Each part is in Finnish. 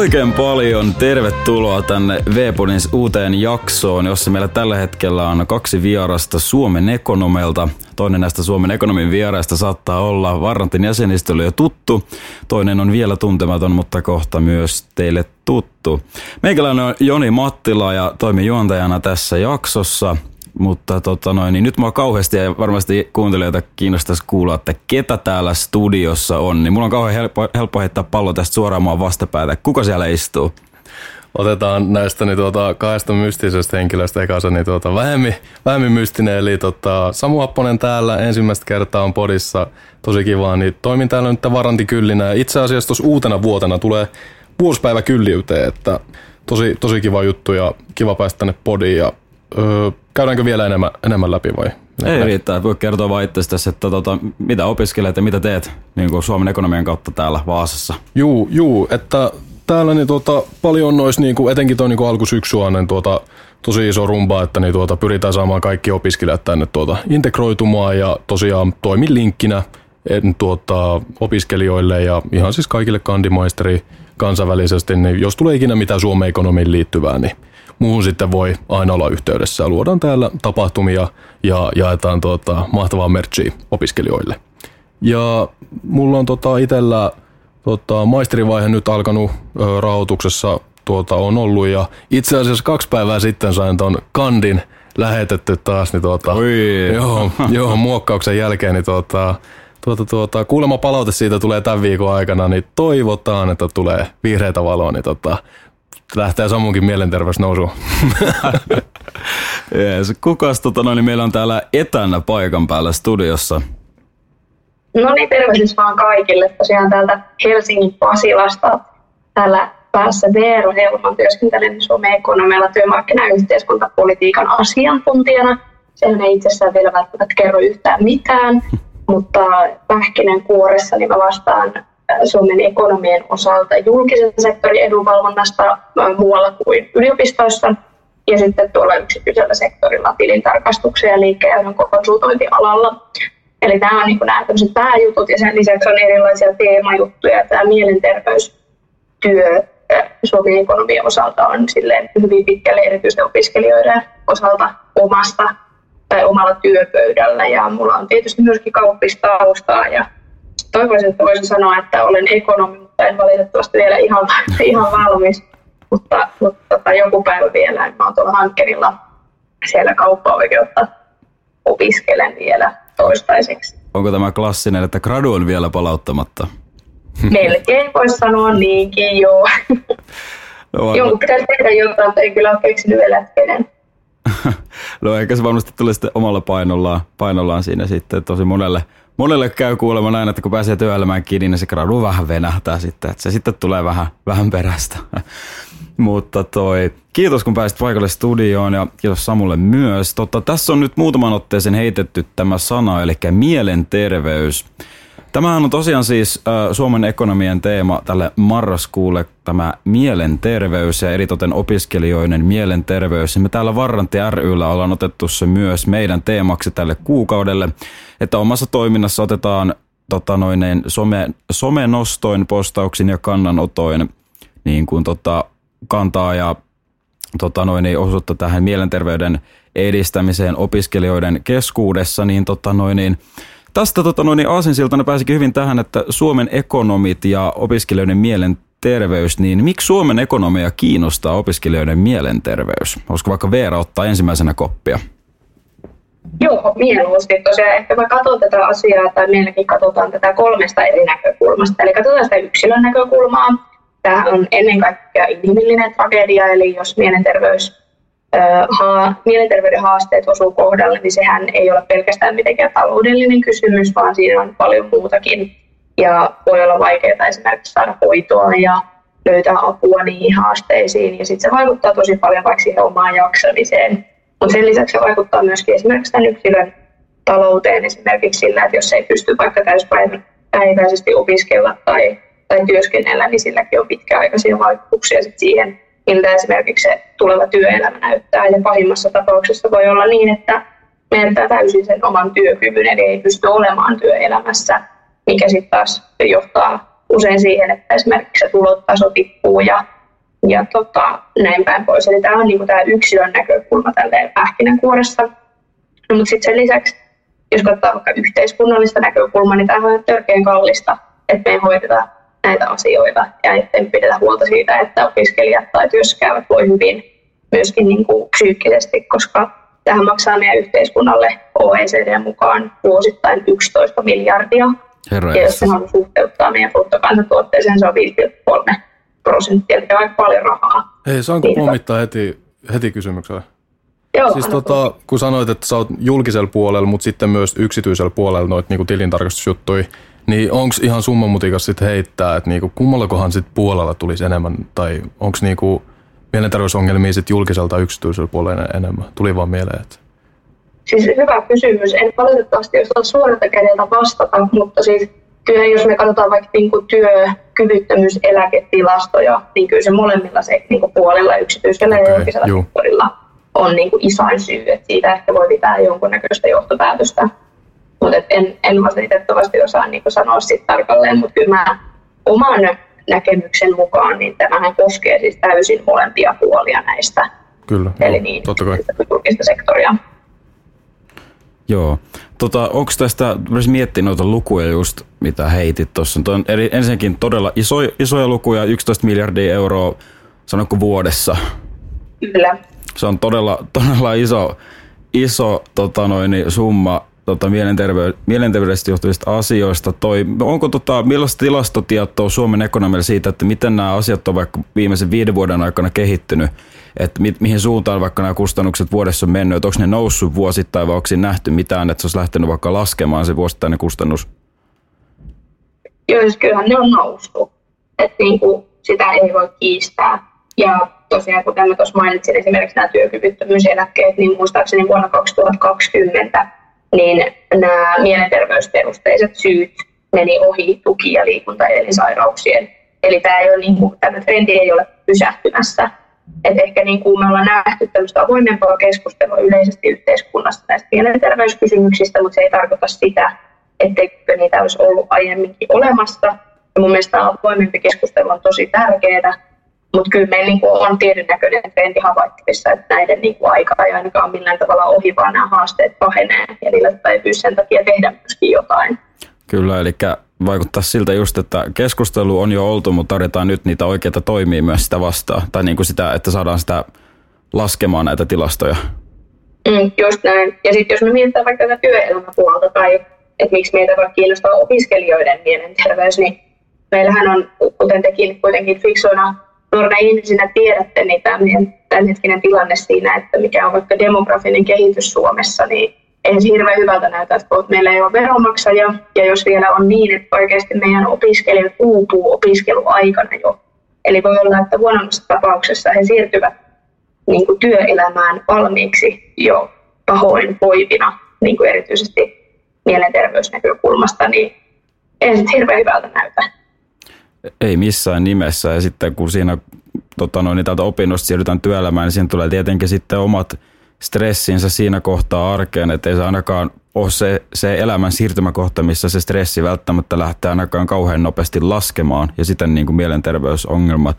Oikein paljon tervetuloa tänne Vepodin uuteen jaksoon, jossa meillä tällä hetkellä on kaksi vierasta Suomen ekonomelta. Toinen näistä Suomen ekonomin vieraista saattaa olla Varrantin jäsenistölle jo tuttu. Toinen on vielä tuntematon, mutta kohta myös teille tuttu. Meikäläinen on Joni Mattila ja toimin juontajana tässä jaksossa – mutta tota noin, niin nyt mua kauheasti ja varmasti kuuntelijoita kiinnostaisi kuulla, että ketä täällä studiossa on. Niin mulla on kauhean helppo, helppo heittää pallo tästä suoraan mua vastapäätä. Kuka siellä istuu? Otetaan näistä niin tuota, kahdesta mystisestä henkilöstä ekassa niin tuota, vähemmin, vähemmin mystinen. Eli tota, Samu Apponen täällä ensimmäistä kertaa on podissa. Tosi kiva. Niin toimin täällä nyt varantikyllinä. Itse asiassa tuossa uutena vuotena tulee vuosipäivä kylliyteen, että tosi, tosi kiva juttu ja kiva päästä tänne podiin. Ja, öö, käydäänkö vielä enemmän, enemmän läpi vai? Ei riittää. Voi kertoa vain itsestäsi, että tota, mitä opiskelet ja mitä teet niin kuin Suomen ekonomian kautta täällä Vaasassa. Juu, juu että täällä niin tuota, paljon nois, niin kuin, etenkin tuo niin alkusyksyä, niin tuota, tosi iso rumba, että niin tuota, pyritään saamaan kaikki opiskelijat tänne tuota, integroitumaan ja tosiaan toimin linkkinä en, tuota, opiskelijoille ja ihan siis kaikille kandimaisteri kansainvälisesti, niin jos tulee ikinä mitään Suomen ekonomiin liittyvää, niin muuhun sitten voi aina olla yhteydessä. Luodaan täällä tapahtumia ja jaetaan tuota, mahtavaa merchia opiskelijoille. Ja mulla on tota itsellä tota, maisterivaihe nyt alkanut ö, rahoituksessa tuota, on ollut ja itse asiassa kaksi päivää sitten sain ton kandin lähetetty taas, niin tuota, joo, joo, muokkauksen jälkeen, niin tuota, tuota, tuota, kuulemma palaute siitä tulee tämän viikon aikana, niin toivotaan, että tulee vihreitä valoa, niin tota, lähtee Samunkin mielenterveys nousuun. yes. Kukas, tota, no, niin meillä on täällä etänä paikan päällä studiossa? No niin, tervehdys vaan kaikille. Tosiaan täältä Helsingin Pasilasta täällä päässä Veero Helman työskentelen Suomen ekonomilla työmarkkina- ja yhteiskuntapolitiikan asiantuntijana. Sehän ei itsessään vielä välttämättä kerro yhtään mitään, mutta pähkinen kuoressa niin mä vastaan Suomen ekonomien osalta julkisen sektorin edunvalvonnasta muualla kuin yliopistoissa ja sitten tuolla yksityisellä sektorilla tilintarkastuksen ja liikkeen konsultointialalla. Eli nämä on niin nämä pääjutut ja sen lisäksi on erilaisia teemajuttuja. Tämä mielenterveystyö Suomen ekonomian osalta on silleen hyvin pitkälle erityisesti opiskelijoiden osalta omasta tai omalla työpöydällä. Ja mulla on tietysti myöskin kauppistaustaa ja toivoisin, että voisin sanoa, että olen ekonomi, mutta en valitettavasti vielä ihan, ihan valmis. Mutta, mutta tota, joku päivä vielä, mä oon tuolla hankkerilla siellä kauppa-oikeutta opiskelen vielä toistaiseksi. Onko tämä klassinen, että gradu on vielä palauttamatta? Melkein voisi sanoa niinkin, joo. No, Jonkun pitäisi tehdä jotain, mutta en kyllä ole keksinyt vielä, kenen. no ehkä se varmasti tulee sitten omalla painollaan, painollaan siinä sitten tosi monelle – monelle käy kuulemma näin, että kun pääsee työelämään kiinni, niin se gradu vähän venähtää sitten, että se sitten tulee vähän, vähän perästä. Mutta toi, kiitos kun pääsit paikalle studioon ja kiitos Samulle myös. Totta, tässä on nyt muutaman otteeseen heitetty tämä sana, eli mielenterveys. Tämähän on tosiaan siis äh, Suomen ekonomien teema tälle marraskuulle, tämä mielenterveys ja eritoten opiskelijoiden mielenterveys. Me täällä Varranti ryllä ollaan otettu se myös meidän teemaksi tälle kuukaudelle, että omassa toiminnassa otetaan tota noin, some, somenostoin, postauksin ja kannanotoin niin kuin tota, kantaa ja tota noin, osuutta tähän mielenterveyden edistämiseen opiskelijoiden keskuudessa, niin, tota noin, niin Tästä tota, noin, aasinsiltana pääsikin hyvin tähän, että Suomen ekonomit ja opiskelijoiden mielenterveys, niin miksi Suomen ekonomia kiinnostaa opiskelijoiden mielenterveys? Olisiko vaikka Veera ottaa ensimmäisenä koppia? Joo, mieluusti. Tosiaan ehkä mä katson tätä asiaa, tai meilläkin katsotaan tätä kolmesta eri näkökulmasta. Eli katsotaan sitä yksilön näkökulmaa. Tämä on ennen kaikkea inhimillinen tragedia, eli jos mielenterveys ha- mielenterveyden haasteet osuu kohdalle, niin sehän ei ole pelkästään mitenkään taloudellinen kysymys, vaan siinä on paljon muutakin. Ja voi olla vaikeaa esimerkiksi saada hoitoa ja löytää apua niihin haasteisiin. Ja sitten se vaikuttaa tosi paljon vaikka siihen omaan jaksamiseen. Mutta sen lisäksi se vaikuttaa myöskin esimerkiksi tämän yksilön talouteen esimerkiksi sillä, että jos ei pysty vaikka täyspäiväisesti opiskella tai, tai työskennellä, niin silläkin on pitkäaikaisia vaikutuksia sit siihen miltä esimerkiksi se tuleva työelämä näyttää. Ja pahimmassa tapauksessa voi olla niin, että menettää täysin sen oman työkyvyn, eli ei pysty olemaan työelämässä, mikä sitten taas johtaa usein siihen, että esimerkiksi se tulotaso tippuu ja, ja tota, näin päin pois. Eli tämä on niin kuin tämä yksilön näkökulma tälleen pähkinänkuoressa. No, mutta sitten sen lisäksi, jos katsotaan vaikka yhteiskunnallista näkökulmaa, niin tämä on törkeän kallista, että me ei hoideta näitä asioita ja ettei pidetä huolta siitä, että opiskelijat tai työssäkäyvät voi hyvin myöskin niin kuin psyykkisesti, koska tähän maksaa meidän yhteiskunnalle OECD mukaan vuosittain 11 miljardia. Herra ja jos se haluaa suhteuttaa meidän bruttokansantuotteeseen, se on 5,3 prosenttia, eli aika paljon rahaa. Hei, saanko niin, pommittaa heti, heti kysymyksellä? Joo, siis tota, kun sanoit, että sä oot julkisella puolella, mutta sitten myös yksityisellä puolella noit niinku tilintarkastusjuttuja, niin onko ihan summamutikas sitten heittää, että niinku, kummallakohan sitten puolella tulisi enemmän, tai onko niinku mielenterveysongelmia sitten julkiselta yksityisellä puolella enemmän? Tuli vaan mieleen, että... Siis hyvä kysymys. En valitettavasti osaa suoralta kädeltä vastata, mutta siis kyllä jos me katsotaan vaikka niin kuin työkyvyttömyyseläketilastoja, niin kyllä se molemmilla se niin kuin puolella yksityisellä okay, ja julkisella sektorilla on niin kuin isoin syy, että siitä ehkä voi pitää jonkunnäköistä johtopäätöstä. Mutta en, en valitettavasti osaa niin sanoa sitten tarkalleen, mutta kyllä mä oman näkemyksen mukaan, niin tämähän koskee siis täysin molempia puolia näistä. Kyllä, Eli joo, niin, totta kai. julkista sektoria. Joo. Tota, onko tästä, miettiä noita lukuja just, mitä heitit tuossa. Ensinnäkin todella iso, isoja lukuja, 11 miljardia euroa, sanonko vuodessa. Kyllä. Se on todella, todella iso, iso tota noin, summa tota, mielentervey- mielenterveydestä johtuvista asioista. Toi, onko tota, millaista tilastotietoa Suomen ekonomilla siitä, että miten nämä asiat on vaikka viimeisen viiden vuoden aikana kehittynyt? Että mi- mihin suuntaan vaikka nämä kustannukset vuodessa on mennyt? Onko ne noussut vuosittain vai onko nähty mitään, että se olisi lähtenyt vaikka laskemaan se vuosittainen kustannus? Joo, siis kyllähän ne on noussut. Että niin kuin, sitä ei voi kiistää. Ja tosiaan, kuten mä tuossa mainitsin, esimerkiksi nämä työkyvyttömyyseläkkeet, niin muistaakseni vuonna 2020 niin nämä mielenterveysperusteiset syyt meni ohi tuki- ja liikunta- ja elinsairauksien. Eli tämä, ei ole, niin kuin, tämä trendi ei ole pysähtymässä. Et ehkä niin kuin me ollaan nähty tämmöistä avoimempaa keskustelua yleisesti yhteiskunnasta näistä mielenterveyskysymyksistä, mutta se ei tarkoita sitä, etteikö niitä olisi ollut aiemminkin olemassa. Ja mun mielestä avoimempi keskustelu on tosi tärkeää, mutta kyllä meillä niin on tietyn näköinen trendi havaittavissa, että näiden niin kuin aika ei ainakaan millään tavalla ohi, vaan nämä haasteet pahenee ja niille täytyy sen takia tehdä myöskin jotain. Kyllä, eli vaikuttaa siltä just, että keskustelu on jo oltu, mutta tarvitaan nyt niitä oikeita toimia myös sitä vastaan. Tai niin kuin sitä, että saadaan sitä laskemaan näitä tilastoja. Mm, just näin. Ja sitten jos me mietitään vaikka tätä työelämäpuolta tai että miksi meitä vaikka kiinnostaa opiskelijoiden mielenterveys, niin meillähän on, kuten tekin kuitenkin fiksuina nuorena ihmisinä tiedätte, niin tämänhetkinen tilanne siinä, että mikä on vaikka demografinen kehitys Suomessa, niin ei se hirveän hyvältä näytä, että meillä ei ole veronmaksaja, ja jos vielä on niin, että oikeasti meidän opiskelijat uupuu opiskeluaikana jo. Eli voi olla, että huonommassa tapauksessa he siirtyvät niin kuin työelämään valmiiksi jo pahoin voivina, niin kuin erityisesti mielenterveysnäkökulmasta, niin ei se hirveän hyvältä näytä. Ei missään nimessä. Ja sitten kun siinä tota noin, niin täältä opinnosta siirrytään työelämään, niin siinä tulee tietenkin sitten omat stressinsä siinä kohtaa arkeen, että ei se ainakaan ole se, se elämän siirtymäkohta, missä se stressi välttämättä lähtee ainakaan kauhean nopeasti laskemaan ja sitten niin kuin mielenterveysongelmat.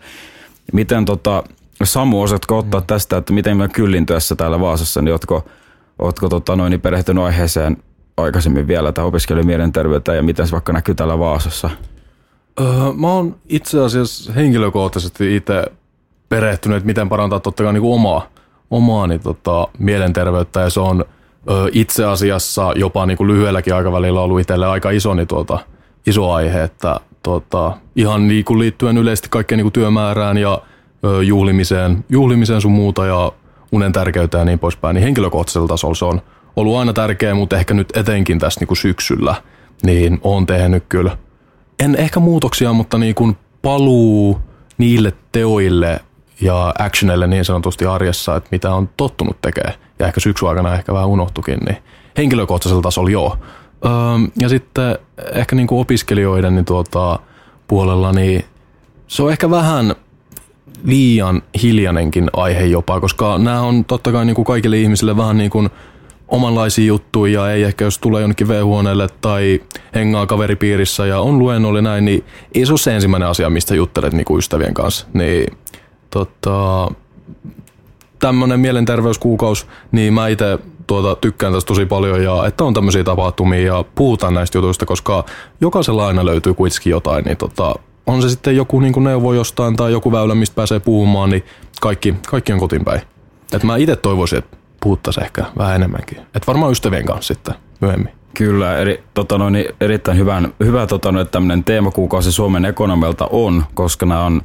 Miten tota, Samu, osaatko ottaa tästä, että miten me kyllin työssä täällä Vaasassa, niin ootko, ootko tota noin, niin perehtynyt aiheeseen aikaisemmin vielä tai opiskelijan mielenterveyttä ja miten se vaikka näkyy täällä Vaasassa? Öö, mä oon itse asiassa henkilökohtaisesti itse perehtynyt, että miten parantaa totta kai niin kuin omaa, omaani tota, mielenterveyttä. Ja se on ö, itse asiassa jopa niin kuin lyhyelläkin aikavälillä ollut itselle aika iso, niin tuota, iso aihe, että tuota, ihan niin kuin liittyen yleisesti kaikkeen niin kuin työmäärään ja ö, juhlimiseen, juhlimiseen sun muuta ja unen tärkeyteen ja niin poispäin, niin henkilökohtaisella tasolla se on ollut aina tärkeä, mutta ehkä nyt etenkin tässä niin kuin syksyllä, niin on tehnyt kyllä – en ehkä muutoksia, mutta niin kuin paluu niille teoille ja actionille niin sanotusti arjessa, että mitä on tottunut tekemään. Ja ehkä syksy aikana ehkä vähän unohtukin, niin henkilökohtaisella tasolla joo. Öö, ja sitten ehkä niin kuin opiskelijoiden niin tuota, puolella, niin se on ehkä vähän liian hiljainenkin aihe jopa, koska nämä on totta kai niin kuin kaikille ihmisille vähän niin kuin omanlaisia juttuja ja ei ehkä jos tulee jonnekin V-huoneelle tai hengaa kaveripiirissä ja on luennolle näin, niin ei se ole se ensimmäinen asia, mistä juttelet niin kuin ystävien kanssa. Niin, tota, tämmöinen mielenterveyskuukaus, niin mä itse tuota, tykkään tästä tosi paljon ja että on tämmöisiä tapahtumia ja puhutaan näistä jutuista, koska jokaisella aina löytyy kuitenkin jotain, niin tota, on se sitten joku niin kuin neuvo jostain tai joku väylä, mistä pääsee puhumaan, niin kaikki, kaikki on kotiin päin. Et mä itse toivoisin, että puhuttaisiin ehkä vähän enemmänkin. Et varmaan ystävien kanssa sitten myöhemmin. Kyllä, eri, tota noin, erittäin hyvän, hyvä tota noin, tämmöinen teemakuukausi Suomen ekonomilta on, koska nämä on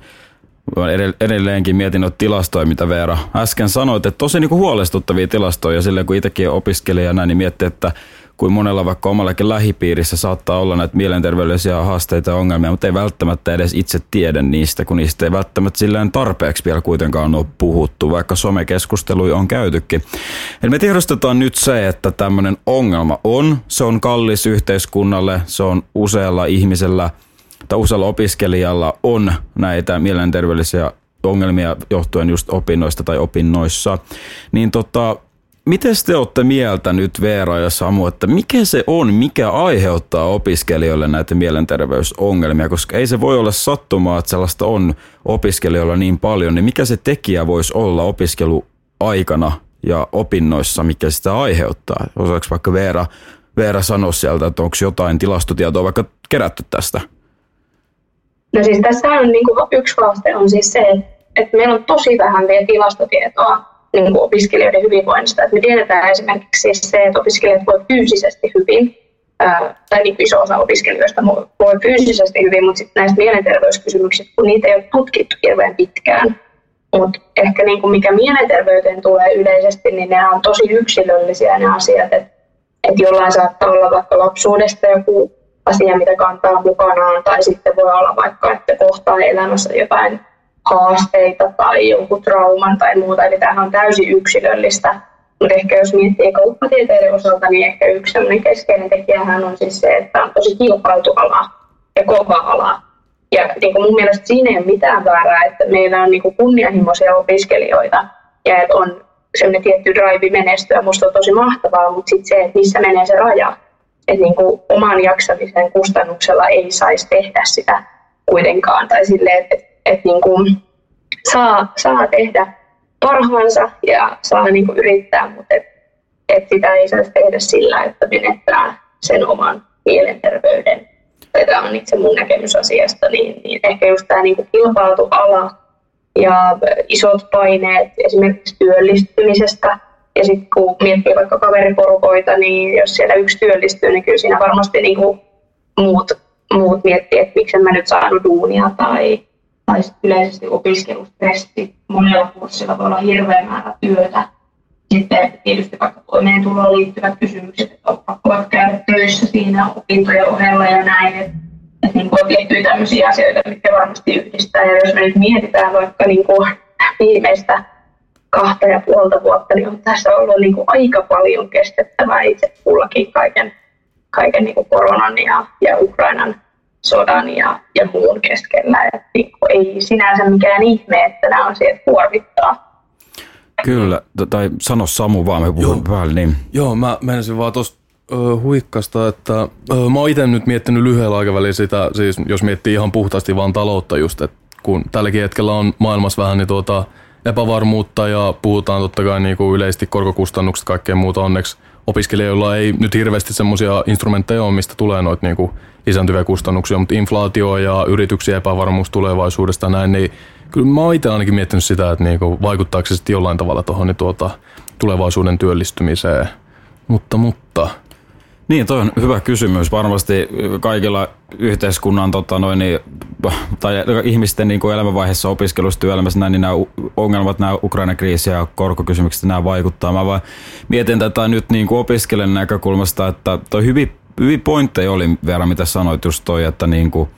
edelleenkin mietin noita tilastoja, mitä Veera äsken sanoit, että tosi niinku huolestuttavia tilastoja. Silleen kun itsekin opiskelijana, niin miettii, että kuin monella vaikka omallakin lähipiirissä saattaa olla näitä mielenterveydellisiä haasteita ja ongelmia, mutta ei välttämättä edes itse tiedä niistä, kun niistä ei välttämättä silleen tarpeeksi vielä kuitenkaan ole puhuttu, vaikka somekeskusteluja on käytykin. Eli me tiedostetaan nyt se, että tämmöinen ongelma on, se on kallis yhteiskunnalle, se on usealla ihmisellä tai usealla opiskelijalla on näitä mielenterveydellisiä ongelmia johtuen just opinnoista tai opinnoissa, niin tota, Miten te olette mieltä nyt Veera ja Samu, että mikä se on, mikä aiheuttaa opiskelijoille näitä mielenterveysongelmia, koska ei se voi olla sattumaa, että sellaista on opiskelijoilla niin paljon, niin mikä se tekijä voisi olla opiskeluaikana ja opinnoissa, mikä sitä aiheuttaa? Osaako vaikka Veera, Veera sanoa sieltä, että onko jotain tilastotietoa vaikka kerätty tästä? No siis tässä on niin kuin yksi haaste on siis se, että meillä on tosi vähän vielä tilastotietoa niin kuin opiskelijoiden hyvinvoinnista. Et me tiedetään esimerkiksi se, että opiskelijat voivat fyysisesti hyvin, tai niin iso osa opiskelijoista voi fyysisesti hyvin, mutta sitten näistä mielenterveyskysymyksistä, kun niitä ei ole tutkittu hirveän pitkään, mutta ehkä niin kuin mikä mielenterveyteen tulee yleisesti, niin ne on tosi yksilöllisiä ne asiat, että et jollain saattaa olla vaikka lapsuudesta joku asia, mitä kantaa mukanaan, tai sitten voi olla vaikka, että kohtaa elämässä jotain haasteita tai jonkun trauman tai muuta. Eli tämähän on täysin yksilöllistä. Mutta ehkä jos miettii kauppatieteiden osalta, niin ehkä yksi keskeinen tekijähän on siis se, että on tosi kilpailtu ala ja kova ala. Ja niin kuin mun mielestä siinä ei ole mitään väärää, että meillä on niin kuin kunnianhimoisia opiskelijoita ja että on sellainen tietty drive menestyä. Musta on tosi mahtavaa, mutta sitten se, että missä menee se raja. Että niin kuin oman jaksamisen kustannuksella ei saisi tehdä sitä kuitenkaan. Tai silleen, että että niin kuin saa, saa tehdä parhaansa ja saa niin kuin yrittää, mutta et, et sitä ei saisi tehdä sillä, että menettää sen oman mielenterveyden. Tämä on itse mun näkemys asiasta, niin, niin ehkä just tämä niin kilpailtu ala ja isot paineet esimerkiksi työllistymisestä. Ja sitten kun miettii vaikka kaveriporukoita, niin jos siellä yksi työllistyy, niin kyllä siinä varmasti niin kuin muut, muut miettii, että miksi mä nyt saanut duunia tai tai yleisesti opiskelustressi. Monella kurssilla voi olla hirveä määrä työtä. Sitten tietysti vaikka toimeentuloon liittyvät kysymykset, että on pakko käydä töissä siinä opintojen ohella ja näin. Että et niin on tiettyjä tämmöisiä asioita, mitkä varmasti yhdistää. Ja jos me nyt mietitään vaikka niin kuin viimeistä kahta ja puolta vuotta, niin on tässä ollut niin kuin aika paljon kestettävää itse kullakin kaiken, kaiken niin kuin koronan ja, ja Ukrainan sodan ja, ja muun keskellä. Et niin ei sinänsä mikään ihme, että nämä asiat kuormittaa. Kyllä, tai sano Samu vaan, me puhun päälle. Niin. Joo, mä menisin vaan tuosta huikkasta, että ö, mä oon itse nyt miettinyt lyhyellä aikavälillä sitä, siis jos miettii ihan puhtaasti vaan taloutta just, että kun tälläkin hetkellä on maailmassa vähän niin tuota epävarmuutta ja puhutaan totta kai niin kuin yleisesti korkokustannukset kaikkea muuta onneksi opiskelijoilla ei nyt hirveästi semmoisia instrumentteja ole, mistä tulee noita niin kuin lisääntyviä kustannuksia, mutta inflaatio ja yrityksiä epävarmuus tulevaisuudesta näin, niin kyllä mä oon itse ainakin miettinyt sitä, että niin kuin vaikuttaako se sitten jollain tavalla tuohon niin tuota, tulevaisuuden työllistymiseen. Mutta, mutta niin, toi on hyvä kysymys. Varmasti kaikilla yhteiskunnan tota noin, niin, tai ihmisten niin kuin elämänvaiheessa opiskelussa, työelämässä, näin, niin nämä ongelmat, nämä Ukrainan kriisi ja korkokysymykset, nämä vaikuttaa. Mä vaan mietin tätä nyt niin kuin opiskelijan näkökulmasta, että toi hyvin, hyvin pointteja oli vielä, mitä sanoit just toi, että niin kuin,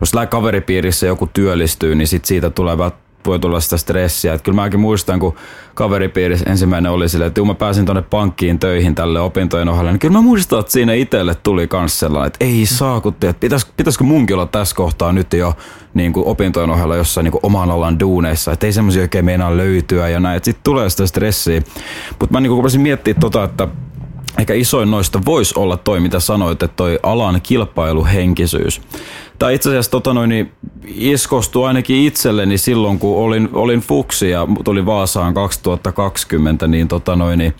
jos kaveripiirissä joku työllistyy, niin sit siitä tulee voi tulla sitä stressiä. Et kyllä mäkin muistan, kun kaveripiirissä ensimmäinen oli silleen, että mä pääsin tuonne pankkiin töihin tälle opintojen ohjalle, niin kyllä mä muistan, että siinä itselle tuli kans sellainen, että ei saa, kun tiedät, pitäis, pitäisikö munkin olla tässä kohtaa nyt jo niin kuin opintojen ohella jossain niin kuin oman alan duuneissa, että ei semmoisia oikein meinaa löytyä ja näin, että sitten tulee sitä stressiä. Mutta mä niin kuin miettimään tota, että ehkä isoin noista voisi olla toi, mitä sanoit, että toi alan kilpailuhenkisyys. Tai itse asiassa tota noin, niin iskostui ainakin itselleni silloin, kun olin, olin Fuksi ja tuli Vaasaan 2020, niin tota noin, niin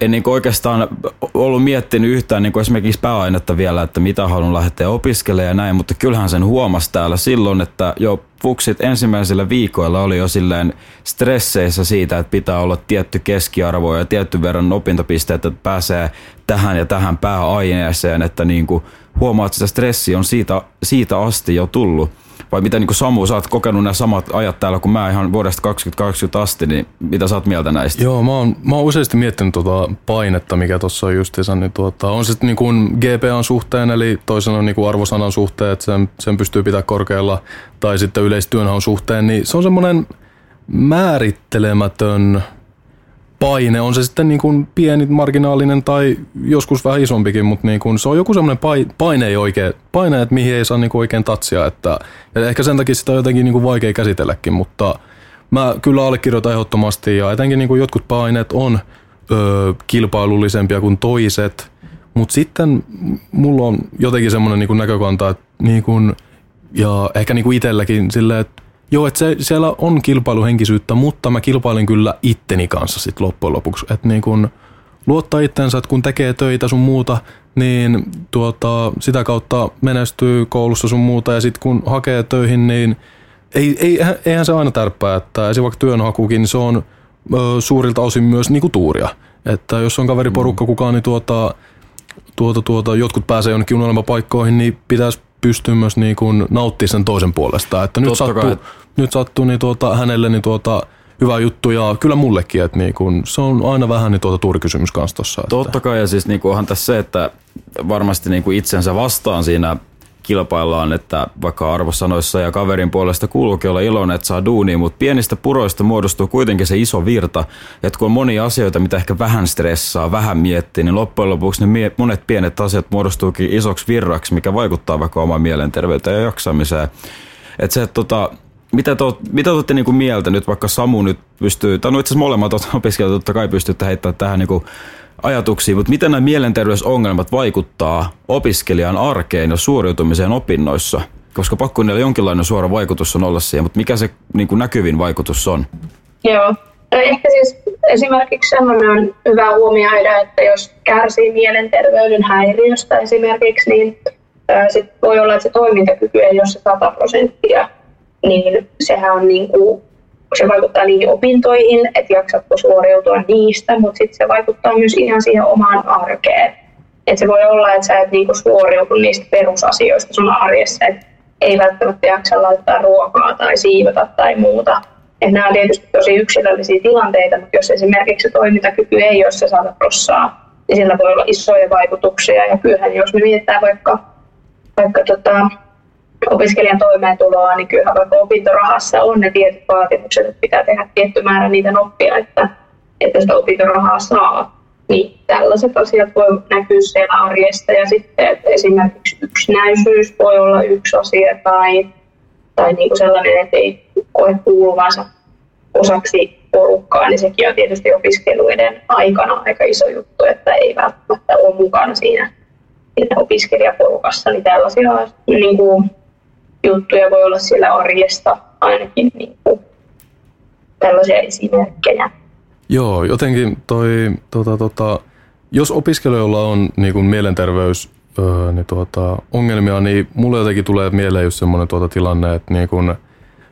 en niin oikeastaan ollut miettinyt yhtään niin esimerkiksi pääainetta vielä, että mitä haluan lähteä opiskelemaan ja näin, mutta kyllähän sen huomasi täällä silloin, että jo fuksit ensimmäisillä viikoilla oli jo silleen stresseissä siitä, että pitää olla tietty keskiarvo ja tietty verran opintopisteet, että pääsee tähän ja tähän pääaineeseen, että niin kuin huomaat, että sitä stressi on siitä, siitä asti jo tullut. Vai mitä niin Samu, sä oot kokenut nämä samat ajat täällä kuin mä ihan vuodesta 2020 asti, niin mitä sä oot mieltä näistä? Joo, mä oon, mä oon useasti miettinyt tuota painetta, mikä tuossa on justiinsa, niin tuota, on sitten niin kuin GPAn suhteen, eli toisena niin kuin arvosanan suhteen, että sen, sen pystyy pitää korkealla, tai sitten yleistyönhaun suhteen, niin se on semmoinen määrittelemätön paine, on se sitten niin kuin pieni, marginaalinen tai joskus vähän isompikin, mutta niin kuin se on joku semmoinen paine, ei oikein, paine, että mihin ei saa niin kuin oikein tatsia. Että, ja ehkä sen takia sitä on jotenkin niin kuin vaikea käsitelläkin, mutta mä kyllä allekirjoitan ehdottomasti ja etenkin niin kuin jotkut paineet on ö, kilpailullisempia kuin toiset, mutta sitten mulla on jotenkin semmoinen niin kuin näkökanta, että niin kuin, ja ehkä niin kuin itselläkin silleen, että Joo, että se, siellä on kilpailuhenkisyyttä, mutta mä kilpailin kyllä itteni kanssa sit loppujen lopuksi. Että niin kun luottaa itsensä, että kun tekee töitä sun muuta, niin tuota, sitä kautta menestyy koulussa sun muuta ja sitten kun hakee töihin, niin ei, ei, eihän se aina tärppää, että esimerkiksi vaikka työnhakukin, niin se on ö, suurilta osin myös niinku tuuria. Että jos on kaveriporukka mm. kukaan, niin tuota, tuota, tuota, jotkut pääsee jonnekin unelmapaikkoihin, niin pitäisi pystyy myös niin kuin nauttimaan sen toisen puolesta. Että nyt sattuu, nyt sattuu niin tuota, hänelle niin tuota, hyvä juttu ja kyllä mullekin, että niin kuin, se on aina vähän niin tuota tuurikysymys kanssa tuossa. Totta kai ja siis niin kuin onhan tässä se, että varmasti niin kuin itsensä vastaan siinä kilpaillaan, että vaikka arvosanoissa ja kaverin puolesta kuuluukin olla iloinen, että saa duunia, mutta pienistä puroista muodostuu kuitenkin se iso virta, että kun on monia asioita, mitä ehkä vähän stressaa, vähän miettii, niin loppujen lopuksi ne monet pienet asiat muodostuukin isoksi virraksi, mikä vaikuttaa vaikka omaan mielenterveyteen ja jaksamiseen. Että se, tota, mitä te, mitä te olette niinku mieltä nyt, vaikka Samu nyt pystyy, tai no itse asiassa molemmat opiskelijat totta kai pystytte heittämään tähän niinku ajatuksia, mutta miten nämä mielenterveysongelmat vaikuttaa opiskelijan arkeen ja suoriutumiseen opinnoissa? Koska pakko niillä jonkinlainen suora vaikutus on olla siihen, mutta mikä se niin kuin näkyvin vaikutus on? Joo, no ehkä siis esimerkiksi sellainen on hyvä huomioida, että jos kärsii mielenterveyden häiriöstä esimerkiksi, niin sit voi olla, että se toimintakyky ei ole se 100 prosenttia, niin sehän on niin kuin se vaikuttaa niihin opintoihin, että jaksatko suoriutua niistä, mutta sitten se vaikuttaa myös ihan siihen omaan arkeen. Et se voi olla, että sä et niinku suoriutu niistä perusasioista sun arjessa, että ei välttämättä jaksa laittaa ruokaa tai siivota tai muuta. Et nämä on tietysti tosi yksilöllisiä tilanteita, mutta jos esimerkiksi toimintakyky ei ole se 100 prossaa, niin sillä voi olla isoja vaikutuksia. Ja kyllähän jos me mietitään vaikka, vaikka tota, opiskelijan toimeentuloa, niin kyllä vaikka opintorahassa on ne tietyt vaatimukset, että pitää tehdä tietty määrä niitä noppia, että, että sitä opintorahaa saa. Niin tällaiset asiat voi näkyä siellä arjesta ja sitten että esimerkiksi yksinäisyys voi olla yksi asia tai, tai niin kuin sellainen, että ei koe kuuluvansa osaksi porukkaa, niin sekin on tietysti opiskeluiden aikana aika iso juttu, että ei välttämättä ole mukana siinä, siinä opiskelijaporukassa, niin tällaisia niin kuin juttuja voi olla siellä arjesta ainakin niin kuin tällaisia esimerkkejä. Joo, jotenkin toi, tota, tota, jos opiskelijoilla on niin kuin mielenterveys öö, niin tuota, ongelmia, niin mulle jotenkin tulee mieleen just semmoinen tuota tilanne, että niin kuin,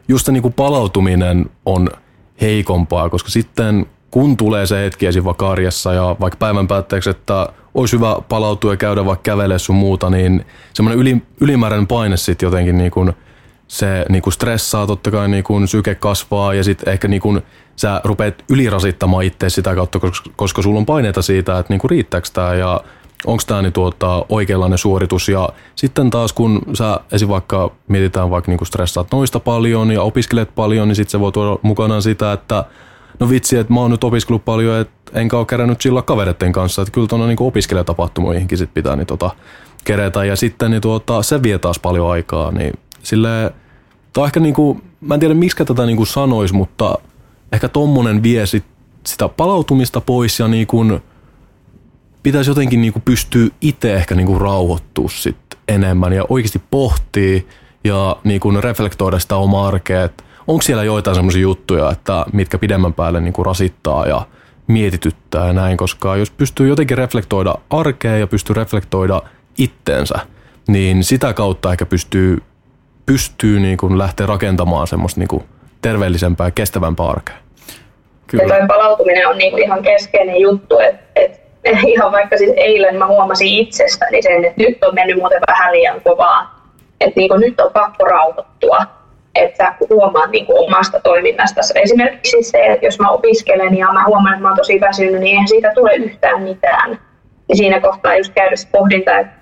just se niin kuin palautuminen on heikompaa, koska sitten kun tulee se hetki esim. vaikka arjessa ja vaikka päivän päätteeksi, että olisi hyvä palautua ja käydä vaikka kävelee sun muuta, niin semmoinen yli, ylimääräinen paine sitten jotenkin niin kuin se niin kuin stressaa, totta kai niin kuin syke kasvaa ja sitten ehkä niin kuin sä rupeat ylirasittamaan itse sitä kautta, koska, koska sulla on paineita siitä, että niin kuin riittääkö tämä ja onko tämä niin tuota, oikeanlainen suoritus. Ja sitten taas kun sä esim. vaikka mietitään vaikka niin stressaat noista paljon ja opiskelet paljon, niin sitten se voi tuoda mukanaan sitä, että no vitsi, että mä oon nyt opiskellut paljon, että enkä ole kerännyt chillaa kavereiden kanssa, että kyllä tuonne niin opiskelijatapahtumoihinkin sit pitää niin tota, kerätä. Ja sitten niin tuota, se vie taas paljon aikaa, niin silleen, tai ehkä niin kuin, mä en tiedä miksi tätä niin kuin sanois, mutta ehkä tommonen vie sit sitä palautumista pois ja niin kuin, pitäisi jotenkin niin kuin pystyä itse ehkä niin kuin rauhoittua sit enemmän ja oikeasti pohtii ja niin kuin reflektoida sitä omaa arkea, että onko siellä joitain semmoisia juttuja, että mitkä pidemmän päälle niin kuin rasittaa ja mietityttää ja näin, koska jos pystyy jotenkin reflektoida arkea ja pystyy reflektoida itteensä, niin sitä kautta ehkä pystyy, pystyy niin kuin lähteä rakentamaan semmoista niin kuin terveellisempää ja kestävämpää arkea. Kyllä. Ja palautuminen on niin kuin ihan keskeinen juttu, että, että ihan vaikka siis eilen mä huomasin itsestäni sen, että nyt on mennyt muuten vähän liian kovaa, että niin kuin nyt on pakko rauhoittua että huomaan niin kuin omasta toiminnasta. Esimerkiksi se, että jos mä opiskelen ja mä huomaan, että mä oon tosi väsynyt, niin eihän siitä tule yhtään mitään. Ja siinä kohtaa just käydä pohdinta, että,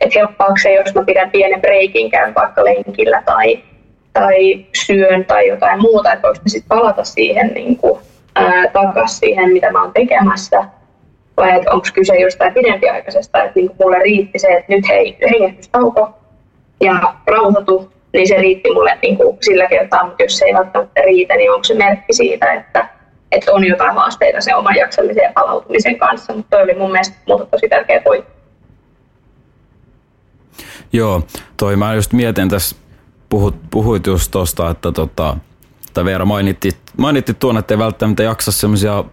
että helppaako se, jos mä pidän pienen breikin, käyn vaikka lenkillä tai, tai syön tai jotain muuta, että voiko sitten palata siihen niin kuin, ää, takaisin siihen, mitä mä oon tekemässä. Vai että onko kyse jostain pidempiaikaisesta, että niin mulle riitti se, että nyt hei, hengähdystauko ja rauhoitu niin se riitti mulle niin kuin sillä kertaa, mutta jos se ei välttämättä riitä, niin onko se merkki siitä, että, että on jotain haasteita sen oman jaksamisen ja palautumisen kanssa, mutta toi oli mun mielestä muuta tosi tärkeä pointti. Joo, toi mä just mietin tässä, puhut, puhuit just tosta, että tota, tai Veera mainitti, mainitti tuon, että ei välttämättä jaksa semmoisia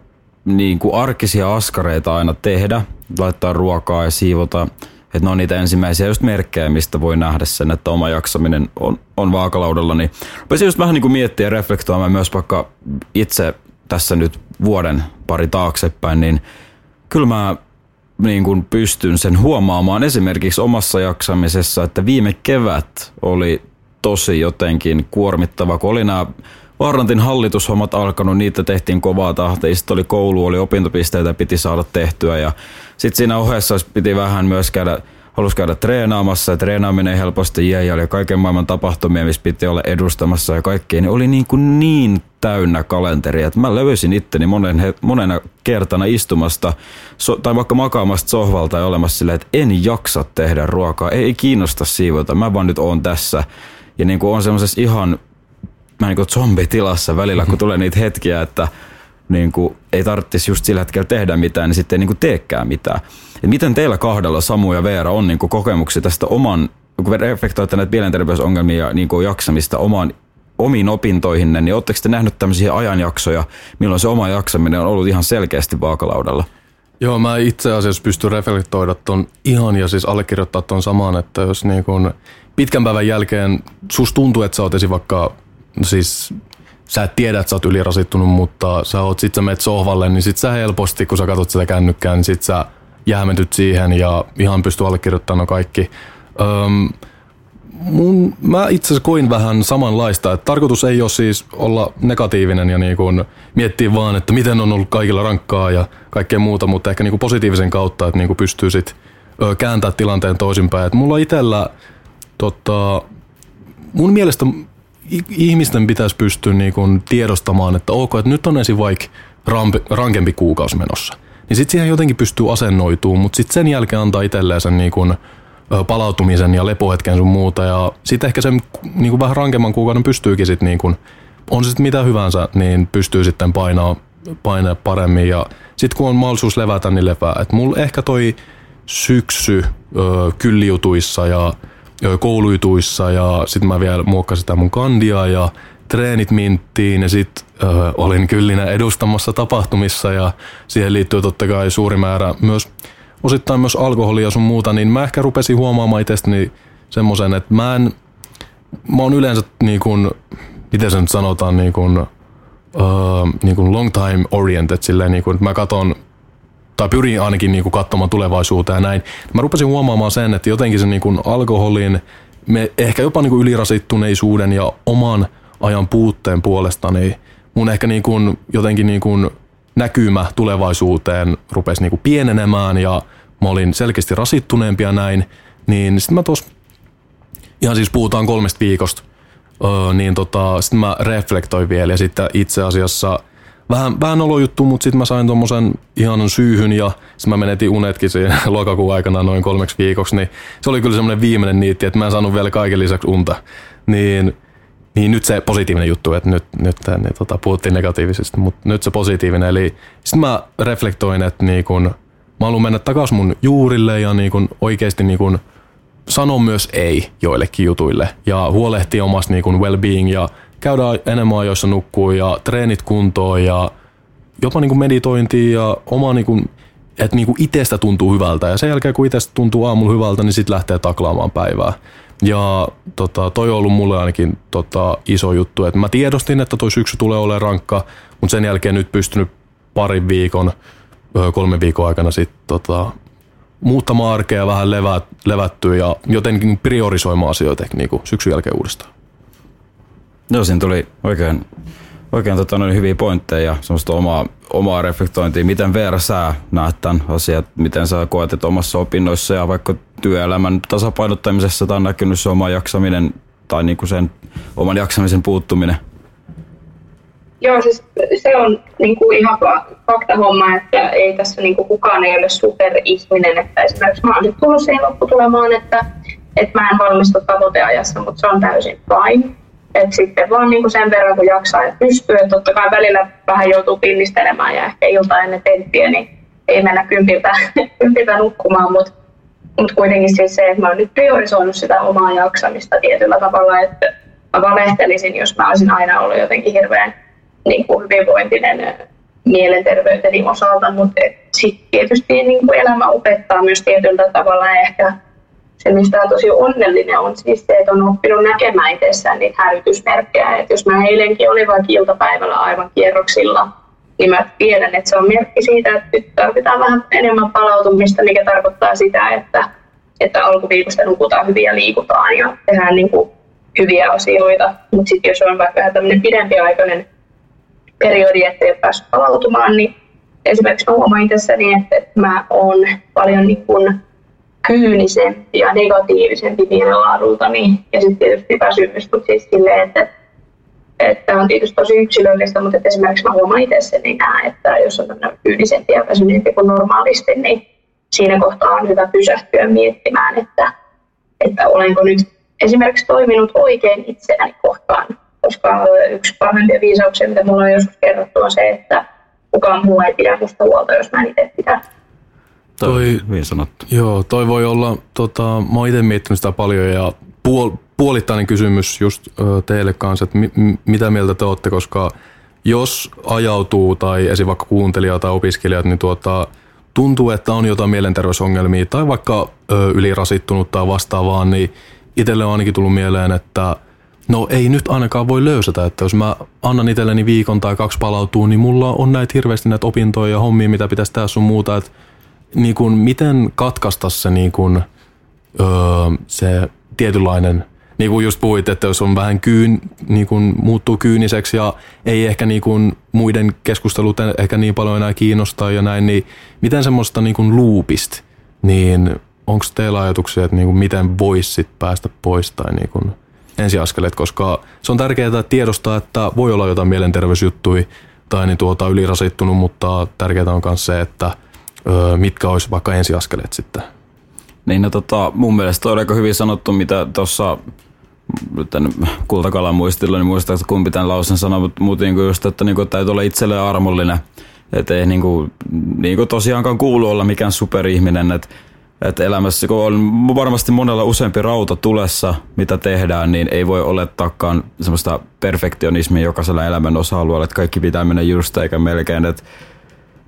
niin kuin arkisia askareita aina tehdä, laittaa ruokaa ja siivota että ne on niitä ensimmäisiä just merkkejä, mistä voi nähdä sen, että oma jaksaminen on, on vaakalaudalla. Niin rupesin just vähän niin kuin miettiä ja reflektoimaan myös vaikka itse tässä nyt vuoden pari taaksepäin, niin kyllä mä niin kuin pystyn sen huomaamaan esimerkiksi omassa jaksamisessa, että viime kevät oli tosi jotenkin kuormittava, kun oli nämä Vaarantin hallitushommat alkanut, niitä tehtiin kovaa tahtia, sitten oli koulu, oli opintopisteitä, piti saada tehtyä ja sitten siinä ohessa piti vähän myös käydä, halusi käydä treenaamassa. Ja treenaaminen helposti jäi ja oli kaiken maailman tapahtumia, missä piti olla edustamassa ja kaikkea, niin oli niin, kuin niin täynnä kalenteri, että mä löysin itteni monen, monena kertana istumasta so, tai vaikka makaamasta sohvalta ja olemassa silleen, että en jaksa tehdä ruokaa, ei kiinnosta siivota, mä vaan nyt oon tässä. Ja niin kuin on semmoisessa ihan mä niin kuin zombitilassa välillä, kun tulee niitä hetkiä, että niin kuin ei tarvitsisi just sillä hetkellä tehdä mitään, niin sitten ei niin kuin teekään mitään. Et miten teillä kahdella, Samu ja Veera, on niin kuin kokemuksia tästä oman, kun reflektoitte näitä mielenterveysongelmia ja niin kuin jaksamista omaan omiin opintoihin, niin oletteko te nähnyt tämmöisiä ajanjaksoja, milloin se oma jaksaminen on ollut ihan selkeästi vaakalaudalla? Joo, mä itse asiassa pystyn reflektoida ton ihan ja siis allekirjoittaa ton saman, että jos niin kun pitkän päivän jälkeen sus tuntuu, että sä oot vaikka siis sä et tiedä, että sä oot ylirasittunut, mutta sä oot, sit sä menet sohvalle, niin sit sä helposti, kun sä katsot sitä kännykkää, niin sit sä jäämetyt siihen ja ihan pystyy allekirjoittamaan kaikki. Öm, mun, mä itse asiassa koin vähän samanlaista, että tarkoitus ei ole siis olla negatiivinen ja niin kuin miettiä vaan, että miten on ollut kaikilla rankkaa ja kaikkea muuta, mutta ehkä niin kuin positiivisen kautta, että niin kuin pystyy sit kääntää tilanteen toisinpäin. Et mulla itsellä tota, mun mielestä ihmisten pitäisi pystyä niin kuin tiedostamaan, että ok, että nyt on ensin vaikka rampi, rankempi kuukausi menossa. Niin sitten siihen jotenkin pystyy asennoitumaan, mutta sitten sen jälkeen antaa itselleen sen niin kuin palautumisen ja lepohetken sun muuta. Ja sitten ehkä sen niin kuin vähän rankemman kuukauden pystyykin sitten, niin kuin, on se sitten mitä hyvänsä, niin pystyy sitten painaa, painaa paremmin. Ja sitten kun on mahdollisuus levätä, niin lepää. Et mulla ehkä toi syksy ö, kylliutuissa ja kouluituissa ja sitten mä vielä muokkasin sitä mun kandia ja treenit minttiin ja sitten olin kyllinä edustamassa tapahtumissa ja siihen liittyy totta kai suuri määrä myös osittain myös alkoholia sun muuta, niin mä ehkä rupesin huomaamaan itsestäni semmoisen, että mä en, mä oon yleensä niin kuin, miten se nyt sanotaan, niin kuin, uh, niin kuin long time oriented, silleen niin kuin, että mä katon tai pyrin ainakin niin kuin katsomaan tulevaisuuteen ja näin. Mä rupesin huomaamaan sen, että jotenkin se niin kuin alkoholin, me ehkä jopa niin kuin ylirasittuneisuuden ja oman ajan puutteen puolesta, niin mun ehkä niin kuin jotenkin niin kuin näkymä tulevaisuuteen rupesi niin kuin pienenemään ja mä olin selkeästi rasittuneempi ja näin, niin sitten mä tuossa, ihan siis puhutaan kolmesta viikosta, öö, niin tota, sitten mä reflektoin vielä ja sitten itse asiassa – vähän, vähän juttu, mutta sitten mä sain tuommoisen ihanan syyhyn ja sitten mä menetin unetkin siinä lokakuun aikana noin kolmeksi viikoksi, niin se oli kyllä semmoinen viimeinen niitti, että mä en saanut vielä kaiken lisäksi unta. Niin, niin nyt se positiivinen juttu, että nyt, nyt niin, tota, puhuttiin negatiivisesti, mutta nyt se positiivinen. Eli sitten mä reflektoin, että niin kun mä haluan mennä takaisin mun juurille ja niin kuin oikeasti niin kuin sanon myös ei joillekin jutuille ja huolehtii omasta niin well-being ja käydä enemmän ajoissa nukkuu ja treenit kuntoon ja jopa niin kuin meditointia ja oma niin kuin, että niin kuin itsestä tuntuu hyvältä ja sen jälkeen kun itsestä tuntuu aamulla hyvältä, niin sitten lähtee taklaamaan päivää. Ja tota, toi on ollut mulle ainakin tota, iso juttu, että mä tiedostin, että toi syksy tulee olemaan rankka, mutta sen jälkeen nyt pystynyt parin viikon, kolmen viikon aikana sitten tota, muuttamaan arkea vähän levät, levättyä ja jotenkin priorisoimaan asioita niin syksyn jälkeen uudestaan. Joo, siinä tuli oikein, oikein tota, noin hyviä pointteja ja semmoista omaa, omaa reflektointia. Miten Veera sä näet tämän asian, miten sä koet, että omassa opinnoissa ja vaikka työelämän tasapainottamisessa tai on näkynyt se oma jaksaminen tai niinku sen oman jaksamisen puuttuminen? Joo, siis se on niin kuin ihan fakta homma, että ei tässä niin kuin kukaan ei ole superihminen. Että esimerkiksi mä oon nyt tullut siihen lopputulemaan, että, että mä en valmistu tavoiteajassa, mutta se on täysin fine. Et sitten vaan niin kuin sen verran, kun jaksaa ja pystyy. Et totta kai välillä vähän joutuu pinnistelemään ja ehkä ilta ennen tenttiä, niin ei mennä kympiltä, kympiltä nukkumaan, mutta mut kuitenkin siis se, että mä oon nyt priorisoinut sitä omaa jaksamista tietyllä tavalla, että mä valehtelisin, jos mä olisin aina ollut jotenkin hirveän niin kuin hyvinvointinen mielenterveyteni osalta, mutta sitten tietysti niin kuin elämä opettaa myös tietyllä tavalla ehkä se, mistä on tosi onnellinen, on siis se, että on oppinut näkemään itsessään niitä hälytysmerkkejä. Et jos mä eilenkin olin vaikka iltapäivällä aivan kierroksilla, niin mä tiedän, että se on merkki siitä, että nyt tarvitaan vähän enemmän palautumista, mikä tarkoittaa sitä, että, että alkuviikosta nukutaan hyvin ja liikutaan ja tehdään niin kuin hyviä asioita. Mutta sitten jos on vaikka tämmöinen pidempiaikainen periodi, että ei ole päässyt palautumaan, niin esimerkiksi mä huomaan itsessäni, että, että mä oon paljon niin kuin kyynisempi ja negatiivisempi mielenlaadultani ja sitten tietysti väsymys, mutta siis silleen, että että on tietysti tosi yksilöllistä, mutta että esimerkiksi mä huomaan itsessäni näin, että jos on kyynisempi ja väsyneempi kuin normaalisti, niin siinä kohtaa on hyvä pysähtyä miettimään, että, että olenko nyt esimerkiksi toiminut oikein itseäni kohtaan koska yksi parhaimpia viisauksia, mitä mulla on joskus kerrottu, on se, että kukaan muu ei pidä musta huolta, jos mä en itse pidä. Toi, hyvin sanottu. Joo, toi voi olla, tota, mä oon itse miettinyt sitä paljon ja puol, puolittainen kysymys just ö, teille kanssa, että mi, mitä mieltä te olette, koska jos ajautuu tai esim. vaikka kuuntelija tai opiskelijat, niin tuota, tuntuu, että on jotain mielenterveysongelmia tai vaikka ö, ylirasittunut tai vastaavaa, niin itselle on ainakin tullut mieleen, että – No ei nyt ainakaan voi löysätä, että jos mä annan itselleni viikon tai kaksi palautuu, niin mulla on näitä hirveästi näitä opintoja ja hommia, mitä pitäisi tehdä sun muuta. Että niin kun, miten katkaista se, niin kun, öö, se tietynlainen, niin kuin just puhuit, että jos on vähän kyyn, niin kun muuttuu kyyniseksi ja ei ehkä niin kun muiden keskustelut ehkä niin paljon enää kiinnostaa ja näin, niin miten semmoista niin kun loopista, niin onko teillä ajatuksia, että niin kun miten voisi päästä pois tai niin kun, ensiaskeleet, koska se on tärkeää tiedostaa, että voi olla jotain mielenterveysjuttuja tai niin tuota ylirasittunut, mutta tärkeää on myös se, että ö, mitkä olisi vaikka ensiaskeleet sitten. Niin, no tota, mun mielestä on aika hyvin sanottu, mitä tuossa kultakalan muistilla, niin muistaa, että kumpi tämän lausen sanoi, mutta muuten niin just, että niin kuin, täytyy olla itselleen armollinen. Että ei niin kuin, niin kuin tosiaankaan kuulu olla mikään superihminen, että että elämässä, kun on varmasti monella useampi rauta tulessa, mitä tehdään, niin ei voi olettaakaan semmoista perfektionismia jokaisella elämän osa-alueella, että kaikki pitää mennä just eikä melkein. Että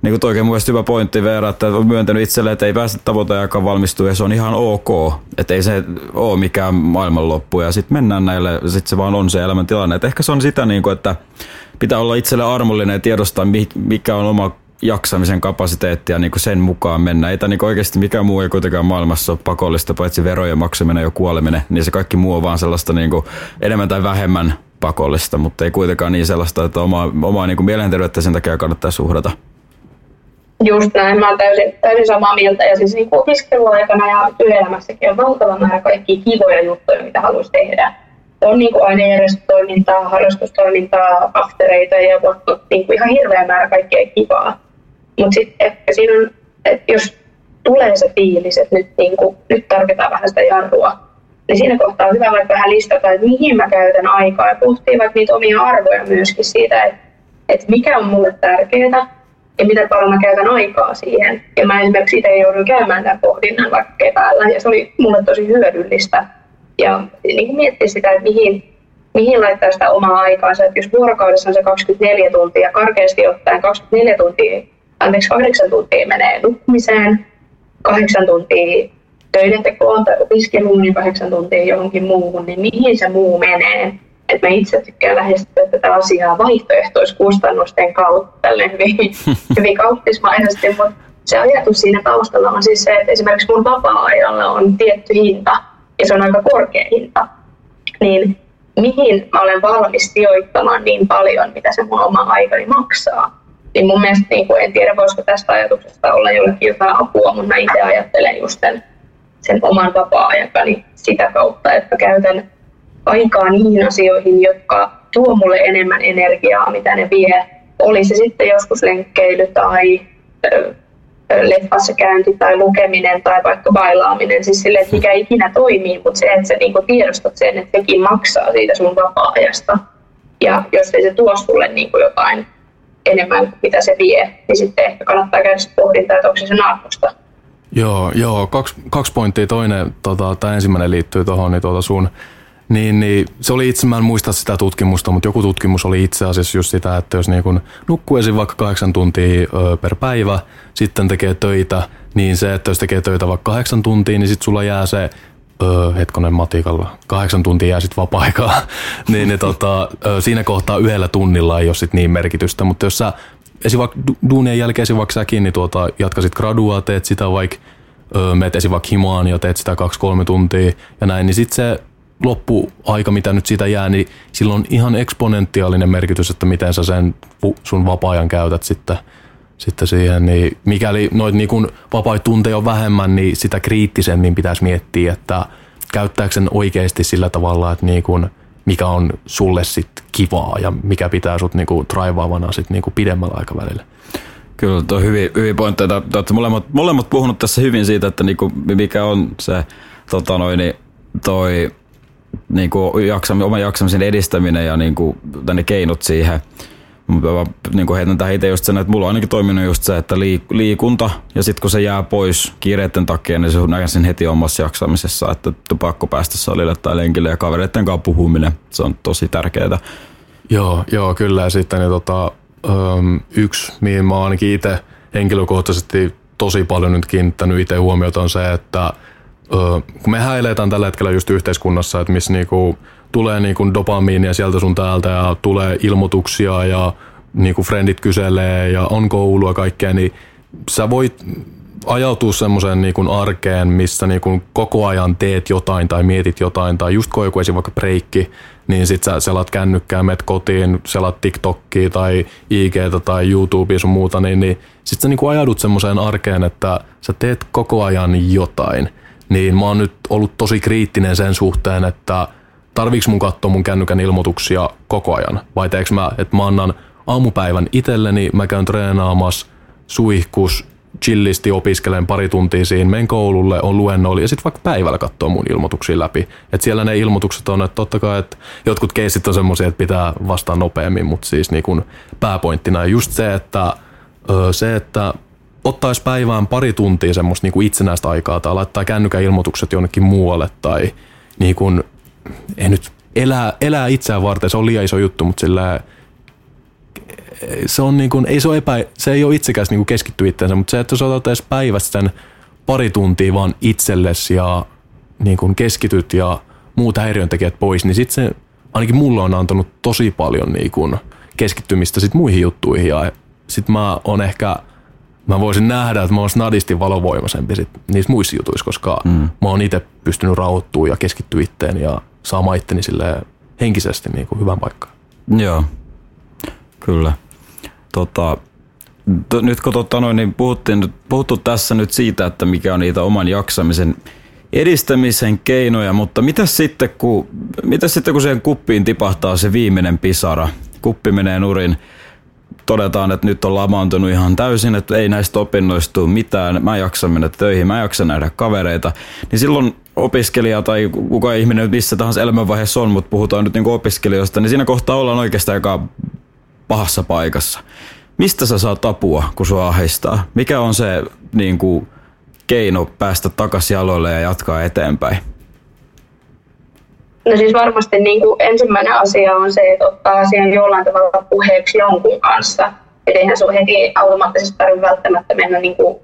niin kuin oikein mun hyvä pointti Veera, että on myöntänyt itselle, että ei pääse tavoiteaikaan valmistua ja se on ihan ok. Että ei se ole mikään maailmanloppu ja sitten mennään näille, sitten se vaan on se elämäntilanne. Et ehkä se on sitä, niin kuin, että pitää olla itselle armollinen ja tiedostaa, mikä on oma jaksamisen kapasiteettia niin kuin sen mukaan mennä. Ei tämä niin oikeasti mikään muu ei kuitenkaan maailmassa ole pakollista, paitsi verojen maksaminen ja kuoleminen, niin se kaikki muu on vaan sellaista niin kuin enemmän tai vähemmän pakollista, mutta ei kuitenkaan niin sellaista, että omaa, omaa niin kuin mielenterveyttä sen takia kannattaa suhdata. Just näin, mä oon täysin, täysin samaa mieltä. Ja siis niin opiskeluaikana ja työelämässäkin on valtava määrä kaikkia kivoja juttuja, mitä haluaisi tehdä. On niin kuin ainejärjestötoimintaa, harrastustoimintaa, aftereita ja niin kuin ihan hirveä määrä kaikkea kivaa. Mutta sitten ehkä siinä on, että jos tulee se fiilis, että nyt, niin kuin, nyt tarvitaan vähän sitä jarrua, niin siinä kohtaa on hyvä vaikka vähän listata, että mihin mä käytän aikaa ja pohtii vaikka niitä omia arvoja myöskin siitä, että, että mikä on mulle tärkeää ja miten paljon mä käytän aikaa siihen. Ja mä esimerkiksi itse joudun käymään tämän pohdinnan vaikka keväällä ja se oli mulle tosi hyödyllistä. Ja niin miettiä sitä, että mihin, mihin laittaa sitä omaa aikaansa. Että jos vuorokaudessa on se 24 tuntia, karkeasti ottaen 24 tuntia, anteeksi 8 tuntia menee nukkumiseen, 8 tuntia töiden tekoon tai opiskeluun ja 8 tuntia johonkin muuhun, niin mihin se muu menee? Että mä itse tykkään lähestyä tätä asiaa vaihtoehtoiskustannusten kautta hyvin, hyvin kauppismaisesti, mutta se ajatus siinä taustalla on siis se, että esimerkiksi mun vapaa-ajalla on tietty hinta ja se on aika korkea hinta, niin mihin mä olen valmis sijoittamaan niin paljon, mitä se mun oma aikani maksaa. Niin mun mielestä, niin kuin, en tiedä voisiko tästä ajatuksesta olla jollekin jotain apua, mutta mä itse ajattelen just sen, sen oman vapaa-aikani sitä kautta, että käytän aikaa niihin asioihin, jotka tuo mulle enemmän energiaa, mitä ne vie. Oli se sitten joskus lenkkeily tai leffassa käynti tai lukeminen tai vaikka bailaaminen, siis sille, että mikä ikinä toimii, mutta se, että sä niinku tiedostat sen, että sekin maksaa siitä sun vapaa-ajasta. Ja jos ei se tuo sulle niinku jotain enemmän kuin mitä se vie, niin sitten ehkä kannattaa käydä pohdintaa, että onko se sen arvosta. Joo, joo kaksi, kaksi pointtia. Toinen, tota, tämä ensimmäinen liittyy tuohon niin tuota sun niin, niin se oli itse, mä en muista sitä tutkimusta, mutta joku tutkimus oli itse asiassa just sitä, että jos niin kun vaikka kahdeksan tuntia per päivä, sitten tekee töitä, niin se, että jos tekee töitä vaikka kahdeksan tuntia, niin sitten sulla jää se öö, hetkonen matikalla, kahdeksan tuntia jää sitten vapaa-aikaa, niin, niin tota, siinä kohtaa yhdellä tunnilla ei ole sit niin merkitystä, mutta jos sä esi vaikka duunien jälkeen esi vaikka säkin, niin tuota, jatkasit gradua, teet sitä vaikka, öö, meet esi vaikka himaan ja teet sitä kaksi-kolme tuntia ja näin, niin sitten se loppuaika, mitä nyt siitä jää, niin sillä on ihan eksponentiaalinen merkitys, että miten sä sen sun vapaa-ajan käytät sitten, sitten siihen. Niin mikäli noit niin kun vapaita tunteja on vähemmän, niin sitä kriittisemmin pitäisi miettiä, että käyttääkö sen oikeasti sillä tavalla, että niin kun, mikä on sulle sitten kivaa ja mikä pitää sut niinku draivaavana sit niinku pidemmällä aikavälillä. Kyllä, tuo hyvin, hyvin pointteja. Te olette molemmat, molemmat puhunut tässä hyvin siitä, että niinku, mikä on se tota noin, niin toi niin kuin jaksam, oman jaksamisen edistäminen ja niin kuin, ne keinot siihen. Mä niin kuin heitän tähän itse just sen, että mulla on ainakin toiminut just se, että liikunta ja sitten kun se jää pois kiireiden takia, niin se näkee sen heti omassa jaksamisessa, että pakko päästä salille tai lenkille ja kavereiden kanssa puhuminen, se on tosi tärkeää. Joo, joo kyllä ja sitten niin, tota, yksi, mihin mä ainakin itse henkilökohtaisesti tosi paljon nyt kiinnittänyt itse huomiota on se, että kun me häiletään tällä hetkellä just yhteiskunnassa, että missä niinku tulee niinku dopamiinia sieltä sun täältä ja tulee ilmoituksia ja niinku frendit kyselee ja on koulua kaikkea, niin sä voit ajautua semmoiseen niinku arkeen, missä niinku koko ajan teet jotain tai mietit jotain tai just kun joku esim. vaikka breikki, niin sit sä selat kännykkää, met kotiin, selat TikTokia tai IG tai YouTubea sun muuta, niin, niin sit sä niinku ajaudut semmoiseen arkeen, että sä teet koko ajan jotain – niin mä oon nyt ollut tosi kriittinen sen suhteen, että tarviiks mun katsoa mun kännykän ilmoituksia koko ajan, vai teekö mä, että mä annan aamupäivän itselleni, mä käyn treenaamassa, suihkus, chillisti opiskelen pari tuntia siinä, menen koululle, on luennoilla ja sitten vaikka päivällä katsoa mun ilmoituksia läpi. Et siellä ne ilmoitukset on, että totta kai, että jotkut keisit on semmoisia, että pitää vastaa nopeammin, mutta siis niin kun pääpointtina just se, että se, että ottaisi päivään pari tuntia semmoista niin kuin itsenäistä aikaa tai laittaa kännykän ilmoitukset jonnekin muualle tai niin kuin, ei nyt elää, elää itseään varten, se on liian iso juttu, mutta sillä se on niin kuin, ei se, ole epä, se ei ole itsekäs niin keskittyä itseensä, mutta se, että sä otat edes päivästä sen pari tuntia vaan itsellesi ja niin kuin keskityt ja muut häiriöntekijät pois, niin sitten se ainakin mulle on antanut tosi paljon niin kuin keskittymistä sit muihin juttuihin ja sitten mä oon ehkä – mä voisin nähdä, että mä oon snadisti valovoimaisempi sit niissä muissa jutuissa, koska mm. mä oon itse pystynyt rauhoittumaan ja keskittyä itteen ja saamaan itteni henkisesti niin kuin hyvän paikkaan. Joo, kyllä. Tota, to, nyt kun tota noin, niin puhuttiin, puhuttu tässä nyt siitä, että mikä on niitä oman jaksamisen edistämisen keinoja, mutta mitä sitten, kun, mitä sitten kun siihen kuppiin tipahtaa se viimeinen pisara, kuppi menee nurin, todetaan, että nyt on lamaantunut ihan täysin, että ei näistä opinnoista tule mitään, mä jaksan mennä töihin, mä jaksan nähdä kavereita, niin silloin opiskelija tai kuka ihminen missä tahansa elämänvaiheessa on, mutta puhutaan nyt niin opiskelijoista, niin siinä kohtaa ollaan oikeastaan aika pahassa paikassa. mistä sä saat apua, kun sua ahdistaa? Mikä on se niin kuin, keino päästä takaisin jaloille ja jatkaa eteenpäin? No siis varmasti niin kuin ensimmäinen asia on se, että ottaa asian jollain tavalla puheeksi jonkun kanssa. Että eihän sun heti automaattisesti tarvitse välttämättä mennä niin kuin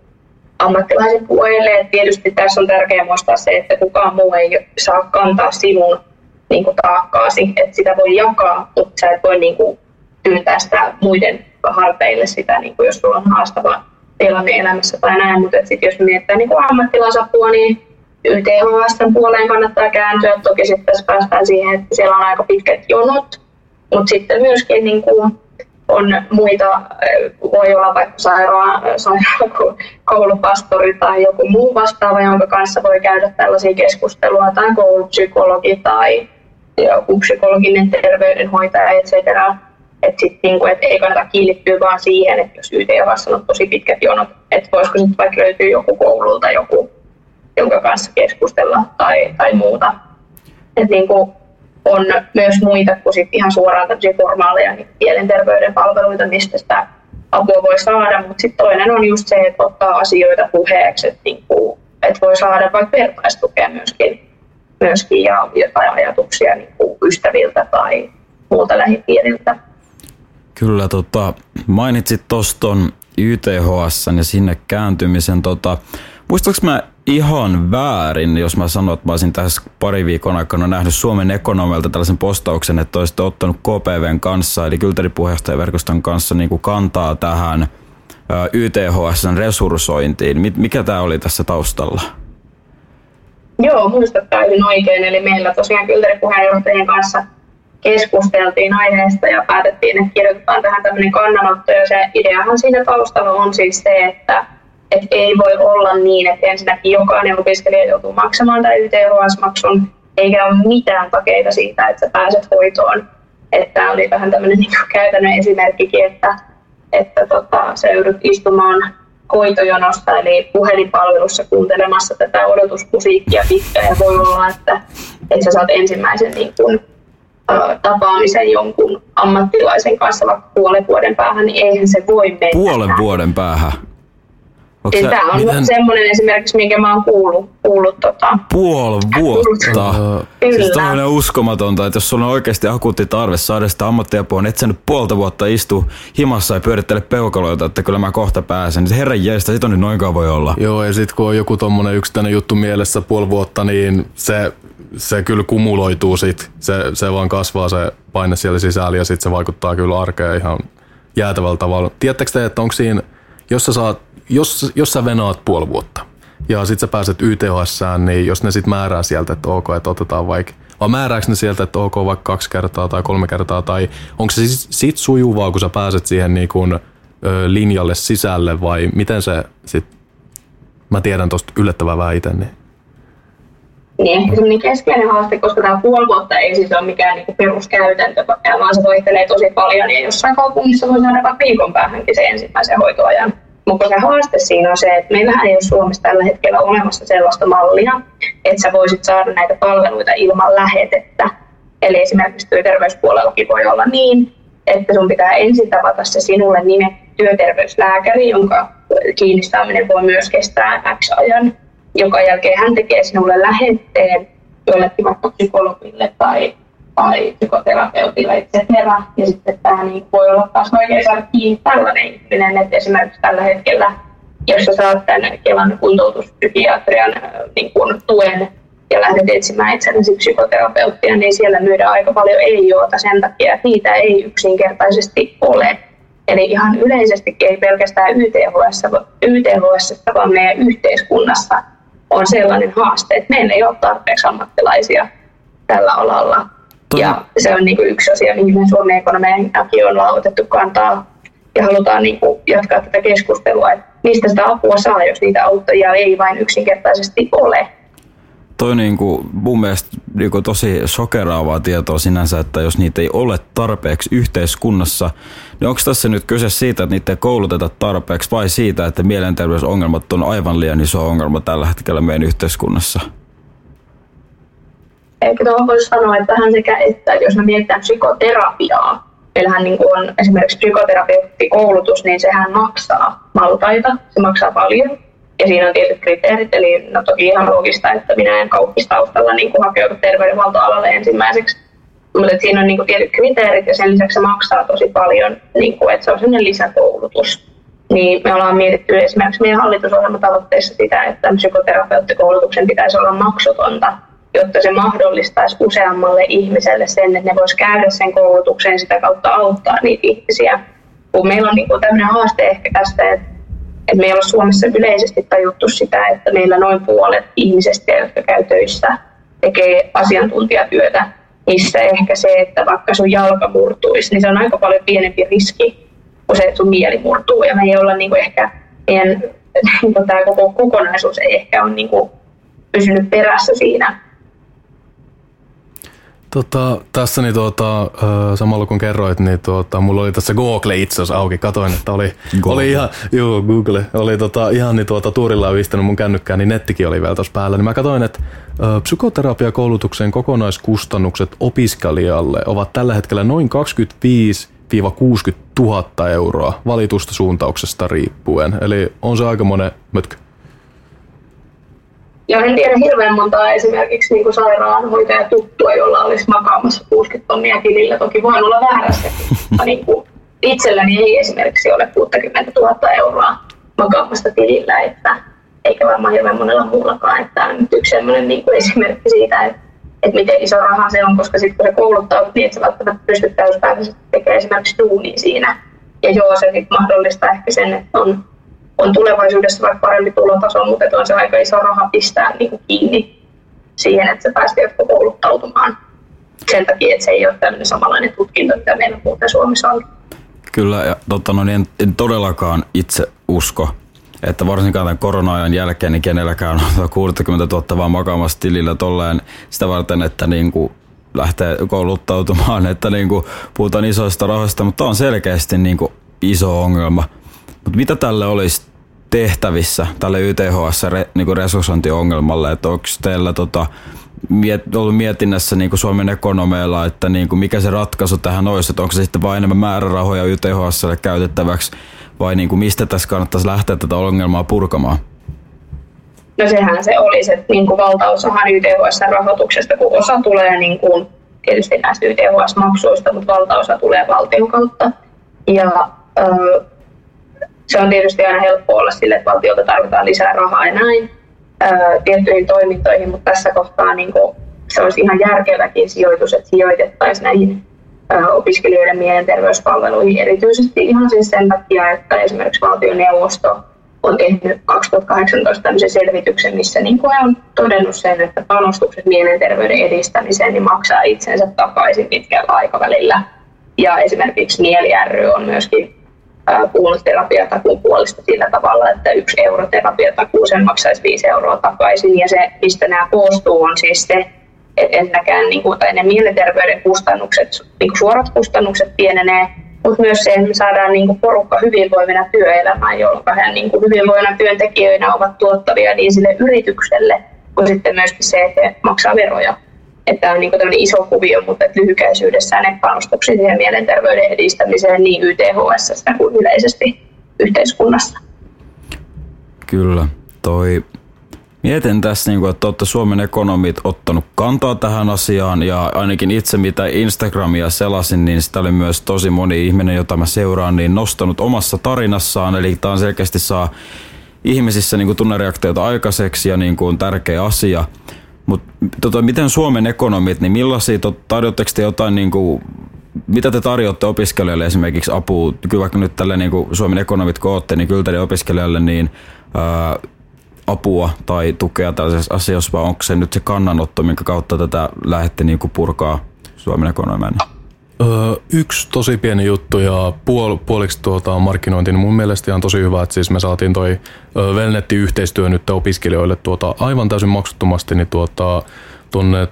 ammattilaisen puolelle. Et tietysti tässä on tärkeää muistaa se, että kukaan muu ei saa kantaa sinun niin kuin taakkaasi. Että sitä voi jakaa, mutta sä et voi niin kuin, työntää sitä muiden harteille sitä, niin kuin jos sulla on haastava tilanne elämässä tai näin. Mutta sitten jos mietitään niin ammattilaisapua, niin YTHS puoleen kannattaa kääntyä. Toki sitten tässä päästään siihen, että siellä on aika pitkät jonot, mutta sitten myöskin niin kuin on muita, voi olla vaikka sairaan, sairaan koulupastori tai joku muu vastaava, jonka kanssa voi käydä tällaisia keskustelua, tai koulupsykologi tai joku psykologinen terveydenhoitaja, etc. Että sit niinku, et ei kannata kiinnittyä vaan siihen, että jos YTHS on tosi pitkät jonot, että voisiko sitten vaikka löytyä joku koululta joku, jonka kanssa keskustella tai, tai muuta. Et niinku, on myös muita kuin sit ihan suoraan tämmöisiä formaaleja niin mielenterveyden palveluita, mistä sitä apua voi saada, mutta sitten toinen on just se, että ottaa asioita puheeksi, että niinku, et voi saada vaikka vertaistukea myöskin, myöskin ja jotain ajatuksia niinku ystäviltä tai muulta lähipiiriltä. Kyllä, tota, mainitsit tuoston YTHS ja sinne kääntymisen. Tota, muistaaks mä ihan väärin, jos mä sanon, että mä olisin tässä pari viikon aikana nähnyt Suomen ekonomilta tällaisen postauksen, että olisitte ottanut KPVn kanssa, eli kylteripuheenjohtajaverkoston kanssa niin kuin kantaa tähän YTHSn resurssointiin. Mikä tämä oli tässä taustalla? Joo, muistat täysin oikein. Eli meillä tosiaan kylteripuheenjohtajien kanssa keskusteltiin aiheesta ja päätettiin, että kirjoitetaan tähän tämmöinen kannanotto. Ja se ideahan siinä taustalla on siis se, että et ei voi olla niin, että ensinnäkin jokainen opiskelija joutuu maksamaan tämän YTHS-maksun, eikä ole mitään takeita siitä, että sä pääset hoitoon. Että oli vähän tämmöinen niin käytännön esimerkkikin, että, että tota, sä joudut istumaan hoitojonosta, eli puhelinpalvelussa kuuntelemassa tätä odotusmusiikkia pitkään, ja voi olla, että, että sä saat ensimmäisen niin kun, tapaamisen jonkun ammattilaisen kanssa vaikka puolen vuoden päähän, niin eihän se voi mennä. Puolen vuoden päähän? Onko sä, Tämä on miten... semmoinen esimerkiksi, minkä mä oon kuullut. kuullut tota, Puoli vuotta. Kyllä. Siis on uskomatonta, että jos sulla on oikeasti akuutti tarve saada sitä ammattiapua, niin et sä nyt puolta vuotta istu himassa ja pyörittele peukaloita, että kyllä mä kohta pääsen. Niin herran jeestä, sit on nyt noinkaan voi olla. Joo, ja sit kun on joku tommonen yksittäinen juttu mielessä puoli vuotta, niin se, se kyllä kumuloituu sit. Se, se vaan kasvaa se paine siellä sisällä ja sit se vaikuttaa kyllä arkeen ihan jäätävällä tavalla. Tiedättekö te, että onko siinä, jos sä saat jos, jos sä venaat puoli vuotta ja sit sä pääset YTHS, niin jos ne sit määrää sieltä, että ok, että otetaan vaikka vai määrääkö ne sieltä, että ok vaikka kaksi kertaa tai kolme kertaa, tai onko se sit, sit sujuvaa, kun sä pääset siihen niin kuin, ö, linjalle sisälle, vai miten se sit, mä tiedän tosta yllättävää vähän itse, niin niin ehkä niin keskeinen haaste, koska tämä puoli vuotta ei siis ole mikään niin peruskäytäntö, vaan se vaihtelee tosi paljon, ja jossain kaupungissa voi saada vaikka viikon päähänkin se ensimmäisen hoitoajan. Mutta se haaste siinä on se, että meillähän ei ole Suomessa tällä hetkellä olemassa sellaista mallia, että sä voisit saada näitä palveluita ilman lähetettä. Eli esimerkiksi työterveyspuolellakin voi olla niin, että sun pitää ensin tavata se sinulle nimetty työterveyslääkäri, jonka kiinni voi myös kestää X ajan, joka jälkeen hän tekee sinulle lähetteen jollekin vaikka psykologille tai tai psykoterapeutilla etc. Ja sitten tämä niin voi olla taas oikein saada kiinni tällainen ihminen, että esimerkiksi tällä hetkellä, jos sä saat tämän Kelan kuntoutuspsykiatrian niin kuin tuen ja lähdet etsimään itsellesi psykoterapeuttia, niin siellä myydään aika paljon ei-joota sen takia, että niitä ei yksinkertaisesti ole. Eli ihan yleisesti ei pelkästään YTHS, YTHS vaan meidän yhteiskunnassa on sellainen haaste, että meillä ei ole tarpeeksi ammattilaisia tällä alalla. Toi... Ja se on niin kuin yksi asia, mihin me Suomen ekonomiakin on otettu kantaa ja halutaan niin kuin jatkaa tätä keskustelua, että mistä sitä apua saa, jos niitä auttajia ei vain yksinkertaisesti ole. Toi niin kuin mun mielestä niin kuin tosi sokeraavaa tietoa sinänsä, että jos niitä ei ole tarpeeksi yhteiskunnassa, niin onko tässä nyt kyse siitä, että niitä ei kouluteta tarpeeksi vai siitä, että mielenterveysongelmat on aivan liian iso ongelma tällä hetkellä meidän yhteiskunnassa? Ehkä tuohon voisi sanoa, että vähän sekä että, jos me mietitään psykoterapiaa, meillähän niin on esimerkiksi psykoterapeuttikoulutus, niin sehän maksaa maltaita, se maksaa paljon. Ja siinä on tietyt kriteerit, eli no toki ihan loogista, että minä en kauppistaustalla niin hakeudu terveydenhuoltoalalle ensimmäiseksi. Mutta siinä on niin kuin tietyt kriteerit ja sen lisäksi se maksaa tosi paljon, niin kuin, että se on sellainen lisäkoulutus. Niin me ollaan mietitty esimerkiksi meidän hallitusohjelmatavoitteissa sitä, että psykoterapeuttikoulutuksen pitäisi olla maksutonta, jotta se mahdollistaisi useammalle ihmiselle sen, että ne vois käydä sen koulutuksen sitä kautta auttaa niitä ihmisiä. Kun meillä on niin tämmöinen haaste ehkä tästä, että että me ei ole Suomessa yleisesti tajuttu sitä, että meillä noin puolet ihmisistä, jotka käy töissä, tekee asiantuntijatyötä, missä ehkä se, että vaikka sun jalka murtuisi, niin se on aika paljon pienempi riski kuin se, että sun mieli murtuu. Ja me ei olla niin kuin ehkä, meidän, niin kuin tämä koko kokonaisuus ei ehkä ole niin kuin pysynyt perässä siinä, Tota, tässä niin tuota, samalla kun kerroit, niin tuota, mulla oli tässä Google itse asiassa auki. Katoin, että oli, oli ihan, juu, Google, oli tota, ihan niin tuota, tuurilla pistänyt mun kännykkään, niin nettikin oli vielä tuossa päällä. Niin mä katoin, että ö, psykoterapiakoulutuksen kokonaiskustannukset opiskelijalle ovat tällä hetkellä noin 25 60 000 euroa valitusta suuntauksesta riippuen. Eli on se aika monen mötkö. Ja en tiedä hirveän montaa esimerkiksi niin sairaanhoitaja tuttua, jolla olisi makaamassa 60 tonnia tilillä. Toki voin olla väärässä. niin kuin itselläni ei esimerkiksi ole 60 000 euroa makaamassa tilillä, että eikä varmaan hirveän monella muullakaan. Että on nyt yksi sellainen niin kuin esimerkki siitä, että, että miten iso raha se on, koska sitten kun se kouluttautuu, niin et sä välttämättä pystyt täyspäiväisesti tekemään esimerkiksi duunia siinä. Ja joo, se sitten mahdollistaa ehkä sen, että on on tulevaisuudessa vaikka parempi tulotaso, mutta on se aika iso raha pistää niin kuin kiinni siihen, että se pääsee kouluttautumaan. Sen takia, että se ei ole tämmöinen samanlainen tutkinto, mitä meillä muuten Suomessa on. Kyllä, ja totta, no, niin en, en todellakaan itse usko, että varsinkaan tämän korona-ajan jälkeen niin kenelläkään on 60 000 vaan makaamassa tilillä tolleen sitä varten, että niin kuin lähtee kouluttautumaan, että niin kuin puhutaan isoista rahoista, mutta on selkeästi niin kuin iso ongelma. Mutta mitä tälle olisi tehtävissä tälle YTHS re, niin resurssointiongelmalle, että onko teillä tota, miet, ollut mietinnässä niin kuin Suomen ekonomeilla, että niin kuin mikä se ratkaisu tähän olisi, että onko se sitten vain enemmän määrärahoja YTHSlle käytettäväksi vai niin kuin mistä tässä kannattaisi lähteä tätä ongelmaa purkamaan? No sehän se olisi, että niin kuin valtaosahan YTHS-rahoituksesta, kun osa tulee niin kuin tietysti näistä YTHS-maksuista, mutta valtaosa tulee valtion kautta. Ja se on tietysti aina helppo olla sille, että valtiolta tarvitaan lisää rahaa ja näin ää, tiettyihin toimintoihin, mutta tässä kohtaa niin kuin, se olisi ihan järkeväkin sijoitus, että sijoitettaisiin näihin ää, opiskelijoiden mielenterveyspalveluihin erityisesti ihan siis sen takia, että esimerkiksi valtioneuvosto on tehnyt 2018 tämmöisen selvityksen, missä niin kuin on todennut sen, että panostukset mielenterveyden edistämiseen niin maksaa itsensä takaisin pitkällä aikavälillä. Ja esimerkiksi Mieli ry on myöskin puhunut terapiatakuun puolesta sillä tavalla, että yksi euro terapiatakuuseen maksaisi viisi euroa takaisin. Ja se, mistä nämä koostuu, on siis se, että ensinnäkään niin kuin, tai ne mielenterveyden kustannukset, niin kuin suorat kustannukset pienenee, mutta myös se, että me saadaan niin kuin porukka hyvinvoivina työelämään, jolloin he niin kuin hyvinvoivina työntekijöinä ovat tuottavia niin sille yritykselle, kuin sitten myöskin se, että he maksaa veroja että tämä on niin iso kuvio, mutta että lyhykäisyydessään ne panostukset siihen mielenterveyden edistämiseen niin YTHS kuin yleisesti yhteiskunnassa. Kyllä, toi Mietin tässä, niin kuin, että olette Suomen ekonomit ottanut kantaa tähän asiaan ja ainakin itse mitä Instagramia selasin, niin sitä oli myös tosi moni ihminen, jota mä seuraan, niin nostanut omassa tarinassaan. Eli tämä on selkeästi saa ihmisissä niin kuin tunnereaktioita aikaiseksi ja niin kuin tärkeä asia. Mutta tota, miten Suomen ekonomit, niin millaisia, tarjoatteko te jotain niin kuin, mitä te tarjoatte opiskelijoille esimerkiksi apua, kyllä vaikka nyt tälle niin kuin Suomen ekonomit kootte, niin kyllä teille opiskelijalle niin ää, apua tai tukea tällaisessa asiassa, vai onko se nyt se kannanotto, minkä kautta tätä lähdette niin kuin purkaa Suomen ekonomian? Öö, yksi tosi pieni juttu ja puol, puoliksi tuota markkinointi, niin mun mielestä on tosi hyvä, että siis me saatiin toi Velnetti-yhteistyö nyt opiskelijoille tuota, aivan täysin maksuttomasti niin tuota, tuonne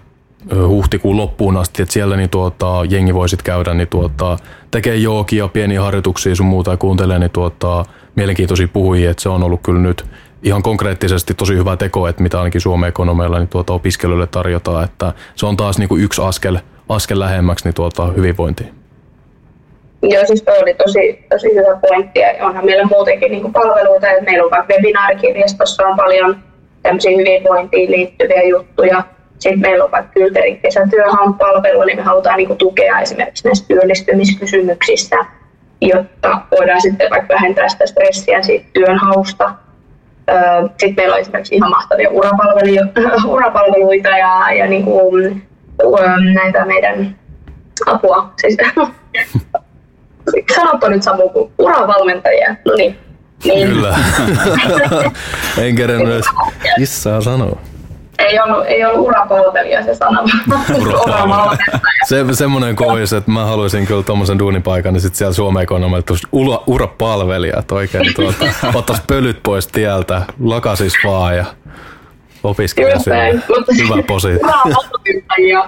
huhtikuun loppuun asti, että siellä niin tuota, jengi voisit käydä niin tuota, tekee jookia, pieniä harjoituksia sun muuta ja kuuntelee niin tuota, mielenkiintoisia puhujia, että se on ollut kyllä nyt ihan konkreettisesti tosi hyvä teko, että mitä ainakin Suomen ekonomeilla niin tuota, opiskelijoille tarjotaan, että se on taas niin kuin yksi askel – askel lähemmäksi niin tuota, hyvinvointiin. Joo, siis toi oli tosi, tosi hyvä pointti ja onhan meillä muutenkin niin palveluita, että meillä on vaikka webinaarikirjastossa on paljon tämmöisiä hyvinvointiin liittyviä juttuja. Sitten meillä on vaikka Kylterin kesätyöhan palvelu, niin me halutaan niin tukea esimerkiksi näistä työllistymiskysymyksistä, jotta voidaan sitten vaikka vähentää sitä stressiä siitä työnhausta. Sitten meillä on esimerkiksi ihan mahtavia urapalveluita ja, ja niin kuin, näitä meidän apua. Siis, sanotko nyt Samu kuin uravalmentajia? No niin. niin. Kyllä. en kerennyt edes kissaa sanoa. Ei ollut, ei ollut urapalvelija se sana, vaan se, semmoinen kois, että mä haluaisin kyllä tuommoisen duunipaikan, niin sitten siellä Suomen ekonomilla ura, urapalvelija, että oikein tuota, ottaisi pölyt pois tieltä, lakasis vaan ja opiskelija Hyvä posi.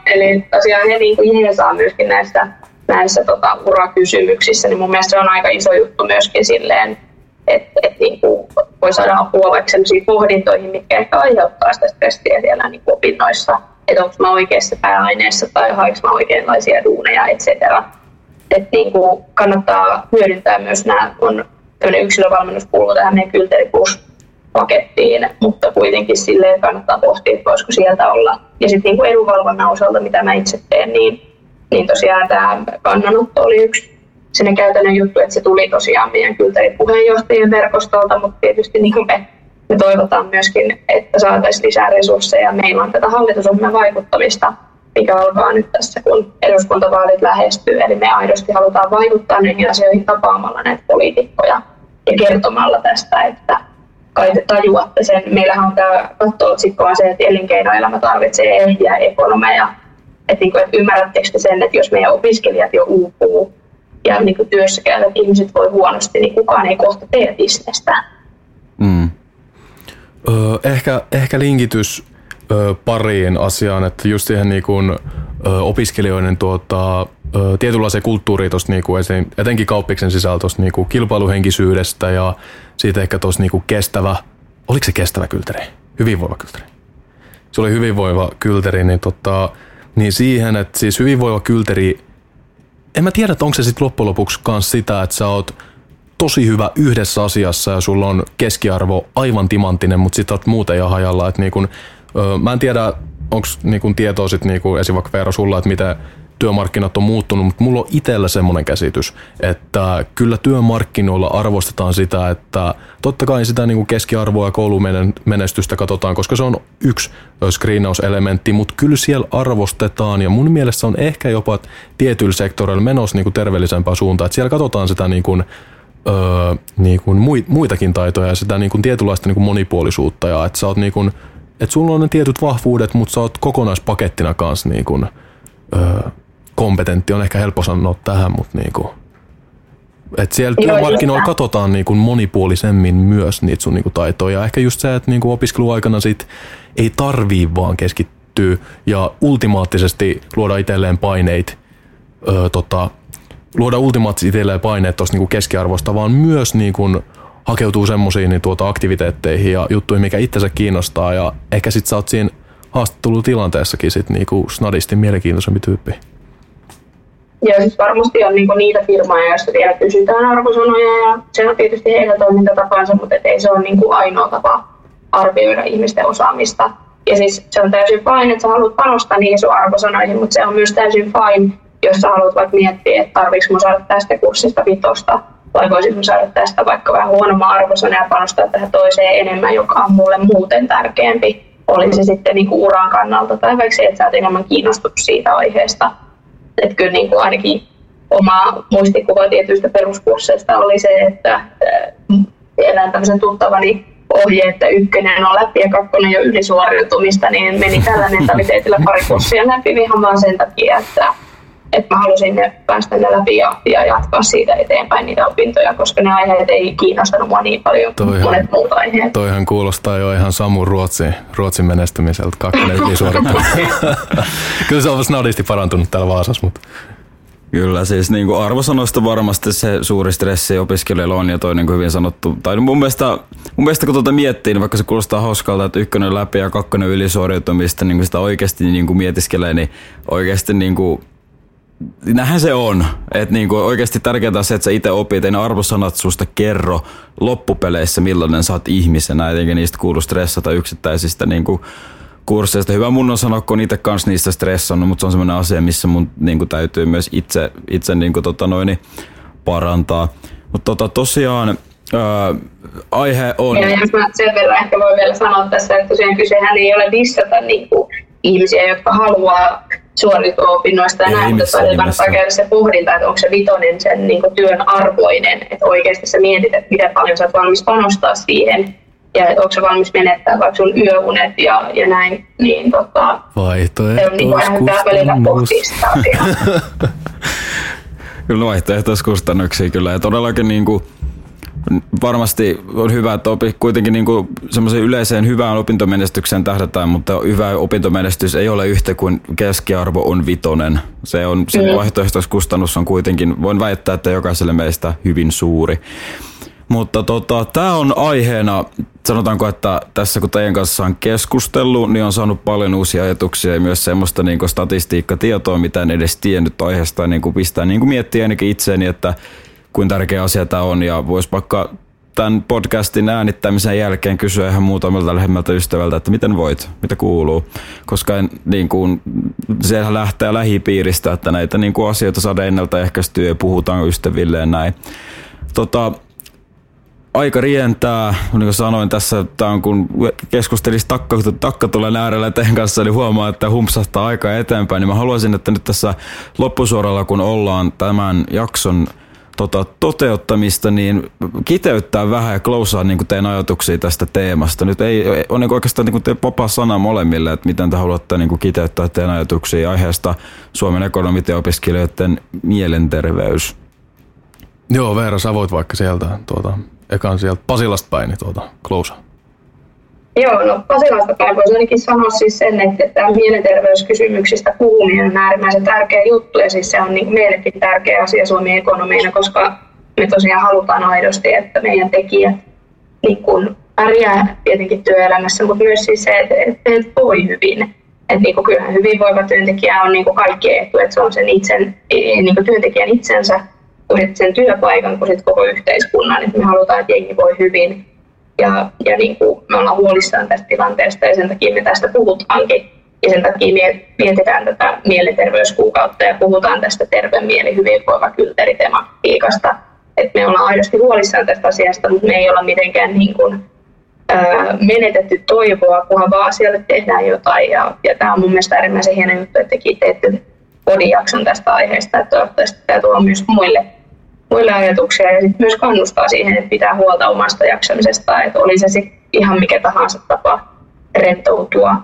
Eli tosiaan he niin jeesaa myöskin näissä, näissä tota, urakysymyksissä, niin mun mielestä se on aika iso juttu myöskin silleen, että et, niin voi saada apua vaikka sellaisiin pohdintoihin, mitkä ehkä aiheuttaa sitä stressiä siellä niin opinnoissa, että onko mä oikeassa pääaineessa tai hainko mä oikeanlaisia duuneja, et cetera. Et niin kuin kannattaa hyödyntää myös nämä, on tämmöinen yksilövalmennus kuuluu tähän meidän Kylteri Plus pakettiin, mutta kuitenkin silleen kannattaa pohtia, että voisiko sieltä olla. Ja sitten niin edunvalvonnan osalta, mitä mä itse teen, niin, niin tosiaan tämä kannanotto oli yksi sinne käytännön juttu, että se tuli tosiaan meidän kyltärin puheenjohtajien verkostolta, mutta tietysti niin me, me toivotaan myöskin, että saataisiin lisää resursseja. Meillä on tätä hallitusohjelman vaikuttamista, mikä alkaa nyt tässä, kun eduskuntavaalit lähestyy. Eli me aidosti halutaan vaikuttaa näihin asioihin tapaamalla näitä poliitikkoja ja kertomalla tästä, että kai te tajuatte sen. Meillähän on tämä katto-otsikkoa se, että elinkeinoelämä tarvitsee ehjiä ekonomeja. Että, niin kuin, että ymmärrättekö te sen, että jos meidän opiskelijat jo uupuu ja niin kuin työssä käyvät ihmiset voi huonosti, niin kukaan ei kohta tee bisnestä. Mm. Öö, ehkä, ehkä linkitys öö, pariin asiaan, että just siihen niin kuin, öö, opiskelijoiden tuota, öö, tietynlaiseen kulttuuriin niin kuin etenkin kauppiksen sisältä niin kuin kilpailuhenkisyydestä ja siitä ehkä tuossa niin kestävä, oliko se kestävä kylteri? Hyvinvoiva kylteri. Se oli hyvinvoiva kylteri, niin, tota, niin siihen, että siis hyvinvoiva kylteri en mä tiedä, onko se sitten loppujen lopuksi myös sitä, että sä oot tosi hyvä yhdessä asiassa ja sulla on keskiarvo aivan timanttinen, mutta sitten oot muuten ihan hajalla. Että niin kun, mä en tiedä, onko niin tietoa sitten niin esim. vaikka Veera sulla, että miten työmarkkinat on muuttunut, mutta mulla on itsellä semmoinen käsitys, että kyllä työmarkkinoilla arvostetaan sitä, että totta kai sitä niin kuin keskiarvoa ja koulumenestystä katsotaan, koska se on yksi screenauselementti, mutta kyllä siellä arvostetaan ja mun mielestä on ehkä jopa tietyillä sektoreilla menossa niin terveellisempää suuntaan, että siellä katsotaan sitä niin kuin, öö, niin kuin muitakin taitoja ja sitä niin kuin tietynlaista niin kuin monipuolisuutta ja että sä oot niin kuin, että sulla on ne tietyt vahvuudet, mutta sä oot kokonaispakettina kanssa niin kuin, öö, kompetentti on ehkä helppo sanoa tähän, mutta niinku, et siellä työmarkkinoilla katsotaan niinku monipuolisemmin myös niitä sun niinku taitoja. Ehkä just se, että niinku opiskeluaikana sit ei tarvii vaan keskittyä ja ultimaattisesti luoda itselleen paineita, öö, tota, luoda ultimaattisesti itselleen paineet tuosta niinku keskiarvosta, vaan myös niinku hakeutuu semmoisiin niin tuota aktiviteetteihin ja juttuihin, mikä itsensä kiinnostaa ja ehkä sit sä oot siinä haastattelutilanteessakin sit niinku snadisti mielenkiintoisempi tyyppi. Ja siis varmasti on niinku niitä firmoja, joissa vielä kysytään arvosanoja ja se on tietysti heidän toimintatapansa, mutta ei se ole niinku ainoa tapa arvioida ihmisten osaamista. Ja siis se on täysin fine, että sä haluat panostaa niihin sun arvosanoihin, mutta se on myös täysin fine, jos sä haluat vaikka miettiä, että tarvitsetko mun saada tästä kurssista vitosta vai voisinko saada tästä vaikka vähän huonomman arvosana ja panostaa tähän toiseen enemmän, joka on mulle muuten tärkeämpi. Oli se sitten niinku uran kannalta tai vaikka se, että sä oot enemmän kiinnostunut siitä aiheesta että kyllä niin kuin ainakin oma muistikuva tietyistä peruskursseista oli se, että elän tämmöisen tuttavani ohje, että ykkönen on läpi ja kakkonen jo ylisuoriutumista, niin meni tällä mentaliteetillä pari kurssia läpi ihan vaan sen takia, että, että mä halusin ne päästä ne läpi ja, ja jatkaa siitä eteenpäin niitä opintoja, koska ne aiheet ei kiinnostanut mua niin paljon kuin monet muut aiheet. Toihan kuulostaa jo ihan Samu Ruotsin, Ruotsin menestymiseltä, kakkonen ylisuorittamista. Kyllä se on snadisti parantunut täällä Vaasassa, mutta Kyllä, siis niin kuin arvosanoista varmasti se suuri stressi opiskelijoilla on ja toi niin kuin hyvin sanottu. Tai mun mielestä, mun mielestä kun tuota miettii, niin vaikka se kuulostaa hauskalta, että ykkönen läpi ja kakkonen ylisuoriutumista, niin kuin sitä oikeasti niin kuin mietiskelee, niin oikeasti niin kuin näinhän se on. Että niinku oikeasti tärkeää on se, että sä itse opit, ei ne arvosanat susta kerro loppupeleissä, millainen sä oot ihmisenä, eikä niistä kuulu stressata yksittäisistä niinku kursseista. Hyvä mun on sanoa, kun itse kanssa niistä stressannut, mutta se on semmoinen asia, missä mun niinku täytyy myös itse, itse niinku tota noin, parantaa. Mutta tota, tosiaan ää, aihe on... Ja jos mä sen verran ehkä voi vielä sanoa tässä, että tosiaan kysehän ei ole dissata niinku ihmisiä, jotka haluaa suoritua opinnoista ja näin, mutta kannattaa käydä se pohdinta, että onko se vitonen sen niin kuin työn arvoinen, että oikeasti sä mietit, että miten paljon sä oot valmis panostaa siihen ja että onko se valmis menettää vaikka sun yöunet ja, ja näin, niin tota, se on niin kuin välillä pohtia sitä Kyllä vaihtoehtoiskustannuksia kyllä. Ja todellakin niin kuin, varmasti on hyvä, että opi, kuitenkin niin semmoisen yleiseen hyvään opintomenestykseen tähdätään, mutta hyvä opintomenestys ei ole yhtä kuin keskiarvo on vitonen. Se on, se mm. vaihtoehtoiskustannus on kuitenkin, voin väittää, että jokaiselle meistä hyvin suuri. Mutta tota, tämä on aiheena, sanotaanko, että tässä kun teidän kanssa on keskustellut, niin on saanut paljon uusia ajatuksia ja myös semmoista niin statistiikkatietoa, mitä en edes tiennyt aiheesta, niin kuin pistää niin kuin miettiä ainakin itseeni, että kuin tärkeä asia tämä on ja voisi vaikka tämän podcastin äänittämisen jälkeen kysyä ihan muutamalta lähemmältä ystävältä, että miten voit, mitä kuuluu. Koska en, niin kuin, siellä lähtee lähipiiristä, että näitä niin kuin asioita saadaan ennaltaehkäistyä ja puhutaan ystäville ja näin. Tota, aika rientää, niin kuin sanoin tässä, tämä on kun keskustelisi takka, takka tulee äärellä teidän kanssa, niin huomaa, että humpsahtaa aika eteenpäin, niin mä haluaisin, että nyt tässä loppusuoralla, kun ollaan tämän jakson tota, toteuttamista, niin kiteyttää vähän ja klousaa niin teidän ajatuksia tästä teemasta. Nyt ei, on niin oikeastaan niin te vapaa sana molemmille, että miten te haluatte niin kiteyttää teidän ajatuksia aiheesta Suomen ekonomit opiskelijoiden mielenterveys. Joo, Veera, sä voit vaikka sieltä, tuota, ekan sieltä Pasilasta päin, niin tuota, klousaa. Joo, no Pasilasta päin voisi ainakin sanoa siis sen, että tämä mielenterveyskysymyksistä puhuminen on äärimmäisen tärkeä juttu ja siis se on niin meillekin tärkeä asia Suomen ekonomeina, koska me tosiaan halutaan aidosti, että meidän tekijät niin kun pärjää tietenkin työelämässä, mutta myös siis se, että, että voi hyvin. Että niin kyllähän hyvinvoiva työntekijä on niin kaikki etu, että se on sen itsen, niin työntekijän itsensä, kuin sen työpaikan, kuin koko yhteiskunnan. Että me halutaan, että jengi voi hyvin ja, ja niin kuin me ollaan huolissaan tästä tilanteesta ja sen takia me tästä puhutaankin. Ja sen takia mietitään tätä mielenterveyskuukautta ja puhutaan tästä terve mieli hyvinvoiva kylteritematiikasta. Että me ollaan aidosti huolissaan tästä asiasta, mutta me ei olla mitenkään niin kuin, ää, menetetty toivoa, kunhan vaan asialle tehdään jotain. Ja, ja tämä on mun mielestä äärimmäisen hieno juttu, että tekin teette podijakson tästä aiheesta, että toivottavasti tämä tuo myös muille muille ajatuksia ja sitten myös kannustaa siihen, että pitää huolta omasta jaksamisesta, että oli se sitten ihan mikä tahansa tapa rentoutua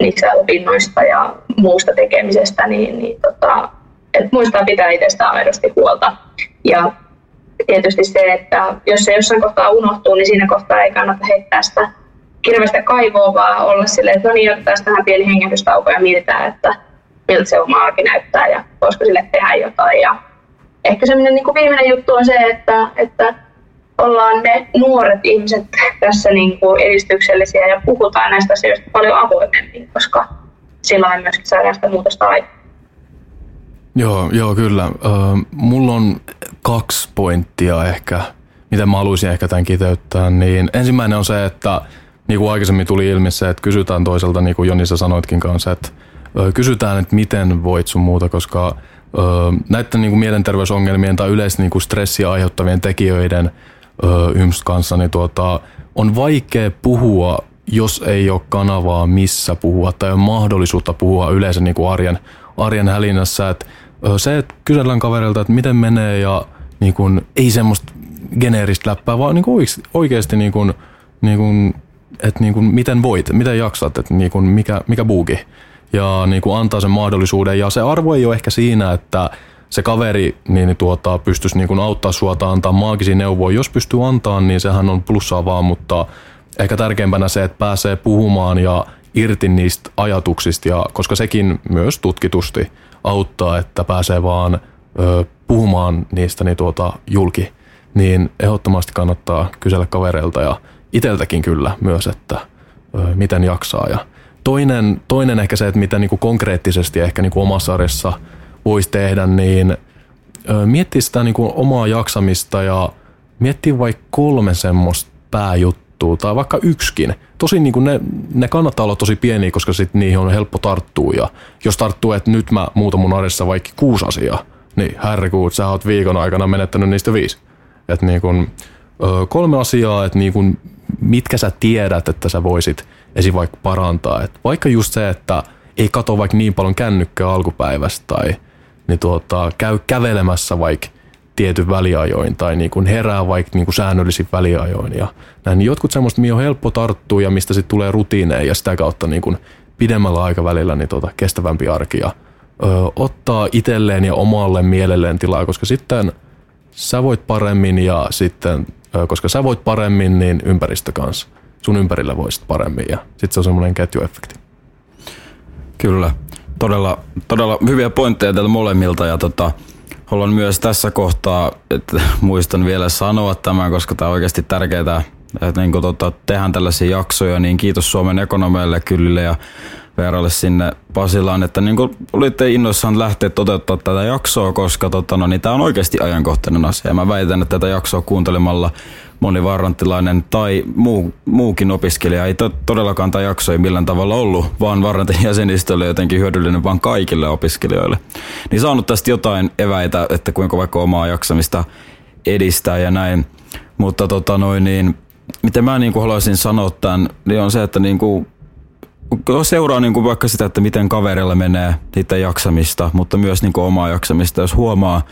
niistä opinnoista ja muusta tekemisestä, niin, niin tota, että muistaa pitää itsestään aidosti huolta. Ja tietysti se, että jos se jossain kohtaa unohtuu, niin siinä kohtaa ei kannata heittää sitä kirvestä kaivoa, vaan olla silleen, että no niin, otetaan tähän pieni hengähdystauko ja mietitään, että miltä se oma arki näyttää ja voisiko sille tehdä jotain. Ja ehkä semmoinen niin viimeinen juttu on se, että, että ollaan me nuoret ihmiset tässä niin kuin edistyksellisiä ja puhutaan näistä asioista paljon avoimemmin, koska silloin myöskin saadaan sitä muutosta aikaan. Joo, joo, kyllä. Mulla on kaksi pointtia ehkä, mitä mä haluaisin ehkä tämän kiteyttää. Niin ensimmäinen on se, että niin kuin aikaisemmin tuli ilmi se, että kysytään toiselta, niin kuin Joni sä sanoitkin kanssa, että kysytään, että miten voit sun muuta, koska näiden niin kuin mielenterveysongelmien tai yleisesti niin kuin stressiä aiheuttavien tekijöiden yms kanssa, niin tuota, on vaikea puhua, jos ei ole kanavaa missä puhua tai on mahdollisuutta puhua yleensä niin kuin arjen, arjen hälinässä. Että se, että kysellään kaverilta, että miten menee ja niin kuin, ei semmoista geneeristä läppää, vaan niin kuin oikeasti niin kuin, niin kuin, että niin kuin, miten voit, miten jaksat, että niin kuin, mikä, mikä buuki ja niin kuin antaa sen mahdollisuuden. Ja se arvo ei ole ehkä siinä, että se kaveri niin tuota, pystyisi niin kuin auttaa sua tai antaa maagisia neuvoja. Jos pystyy antaa, niin sehän on plussaa vaan, mutta ehkä tärkeimpänä se, että pääsee puhumaan ja irti niistä ajatuksista, ja, koska sekin myös tutkitusti auttaa, että pääsee vaan ö, puhumaan niistä niin tuota, julki, niin ehdottomasti kannattaa kysellä kavereilta ja iteltäkin kyllä myös, että ö, miten jaksaa. Ja Toinen, toinen ehkä se, että mitä niin kuin konkreettisesti ehkä niin kuin omassa arjessa voisi tehdä, niin miettiä sitä niin kuin omaa jaksamista ja miettiä vaikka kolme semmoista pääjuttua tai vaikka yksikin. Tosi niin kuin ne, ne kannattaa olla tosi pieniä, koska sit niihin on helppo tarttua ja jos tarttuu, että nyt mä muutan mun arjessa vaikka kuusi asiaa, niin herrekuut, sä oot viikon aikana menettänyt niistä viisi. Et niin kun, kolme asiaa, että niin kun, mitkä sä tiedät, että sä voisit esim. vaikka parantaa. Et vaikka just se, että ei kato vaikka niin paljon kännykkää alkupäivästä tai niin tuota, käy kävelemässä vaikka tietyn väliajoin tai niin kuin herää vaikka niin kuin säännöllisin väliajoin ja näin. Niin jotkut semmoista, mihin on helppo tarttua ja mistä sitten tulee rutiineja ja sitä kautta niin kuin pidemmällä aikavälillä niin tuota, kestävämpi arki ja ö, ottaa itselleen ja omalle mielelleen tilaa, koska sitten sä voit paremmin ja sitten, ö, koska sä voit paremmin, niin ympäristö kanssa. Sun ympärillä voisit paremmin ja sitten se on semmoinen ketjuefekti. Kyllä, todella, todella hyviä pointteja täältä molemmilta ja tota, haluan myös tässä kohtaa, että muistan vielä sanoa tämän, koska tämä on oikeasti tärkeää, että niin tota, tehdään tällaisia jaksoja, niin kiitos Suomen ekonomeille, Kyllille ja Veeralle sinne Pasilaan, että niin olitte innoissaan lähteä toteuttaa tätä jaksoa, koska tota, no, niin tämä on oikeasti ajankohtainen asia. Mä väitän, että tätä jaksoa kuuntelemalla moni varrantilainen tai muu, muukin opiskelija ei to, todellakaan tämä jakso ei millään tavalla ollut, vaan varrantin jäsenistö oli jotenkin hyödyllinen vaan kaikille opiskelijoille. Niin saanut tästä jotain eväitä, että kuinka vaikka omaa jaksamista edistää ja näin. Mutta tota noin, niin, miten mä niin kuin haluaisin sanoa tämän, niin on se, että niin kuin seuraa niin kuin vaikka sitä, että miten kaverilla menee niiden jaksamista, mutta myös niin kuin omaa jaksamista, jos huomaa,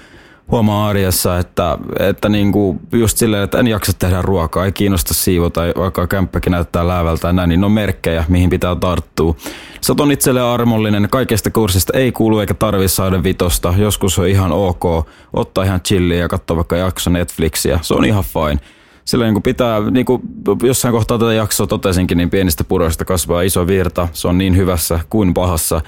huomaa arjessa, että, että niin kuin just silleen, että en jaksa tehdä ruokaa, ei kiinnosta siivota, vaikka kämppäkin näyttää läävältä näin, niin on merkkejä, mihin pitää tarttua. Sä on itselle armollinen, kaikesta kurssista ei kuulu eikä tarvi saada vitosta, joskus on ihan ok ottaa ihan chilliä ja katsoa vaikka jakso Netflixiä, se on ihan fine sillä niin kuin pitää, niin kuin jossain kohtaa tätä jaksoa totesinkin, niin pienistä puroista kasvaa iso virta. Se on niin hyvässä kuin pahassa.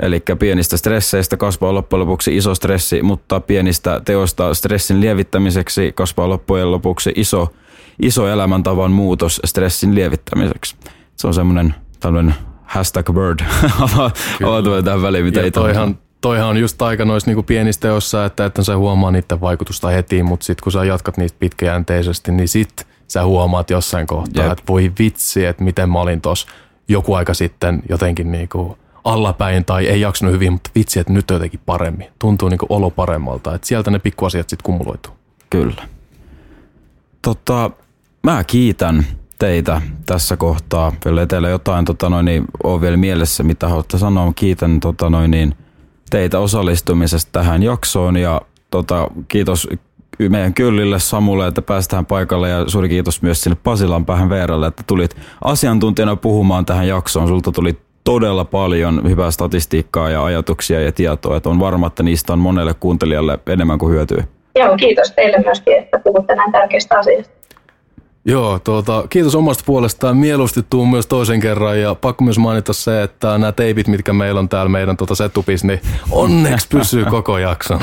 Eli pienistä stresseistä kasvaa loppujen lopuksi iso stressi, mutta pienistä teoista stressin lievittämiseksi kasvaa loppujen lopuksi iso, iso elämäntavan muutos stressin lievittämiseksi. Se on semmoinen tämmöinen hashtag word. Avautuu tähän väliin, mitä ei toihan, toihan on just aika noissa niinku pienissä teossa, että, että sä huomaa niiden vaikutusta heti, mutta sitten kun sä jatkat niitä pitkäjänteisesti, niin sit sä huomaat jossain kohtaa, että voi vitsi, että miten mä olin tossa joku aika sitten jotenkin niinku allapäin tai ei jaksanut hyvin, mutta vitsi, että nyt on jotenkin paremmin. Tuntuu niinku olo paremmalta, että sieltä ne pikkuasiat sitten kumuloituu. Kyllä. Tota, mä kiitän teitä tässä kohtaa. Vielä teillä jotain tota noin, niin on vielä mielessä, mitä haluatte sanoa. Kiitän tota noin, niin, teitä osallistumisesta tähän jaksoon ja tota, kiitos meidän Kyllille, Samulle, että päästään paikalle ja suuri kiitos myös sinne Pasilan päähän Veeralle, että tulit asiantuntijana puhumaan tähän jaksoon. Sulta tuli todella paljon hyvää statistiikkaa ja ajatuksia ja tietoa, että on varma, että niistä on monelle kuuntelijalle enemmän kuin hyötyä. Joo, kiitos teille myöskin, että puhutte näin tärkeistä asioista. Joo, tuota, kiitos omasta puolestaan. Mieluusti tuu myös toisen kerran ja pakko myös mainita se, että nämä teipit, mitkä meillä on täällä meidän tuota setupis, niin onneksi pysyy koko jakson.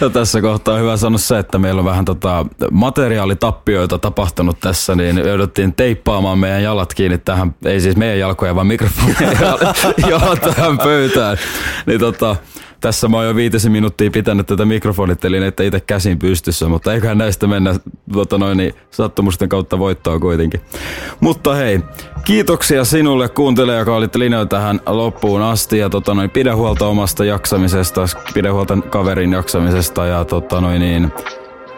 Ja tässä kohtaa on hyvä sanoa se, että meillä on vähän tota materiaalitappioita tapahtunut tässä, niin jouduttiin teippaamaan meidän jalat kiinni tähän, ei siis meidän jalkoja, vaan mikrofonia jalat tähän pöytään. Niin tota, tässä mä oon jo viitisen minuuttia pitänyt tätä mikrofonittelinettä itse käsin pystyssä, mutta eiköhän näistä mennä tota noin, niin sattumusten kautta voittoa kuitenkin. Mutta hei, kiitoksia sinulle kuuntelija, joka olit linjoilla tähän loppuun asti ja tota noin, pidä huolta omasta jaksamisesta, pidä huolta kaverin jaksamisesta ja tota noin, niin,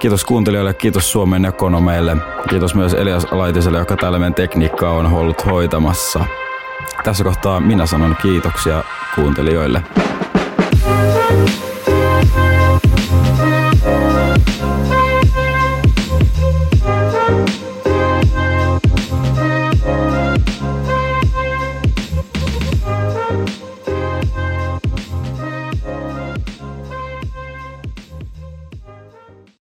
Kiitos kuuntelijoille, kiitos Suomen ekonomeille. Kiitos myös Elias Laitiselle, joka täällä meidän tekniikkaa on ollut hoitamassa. Tässä kohtaa minä sanon kiitoksia kuuntelijoille. Thank you.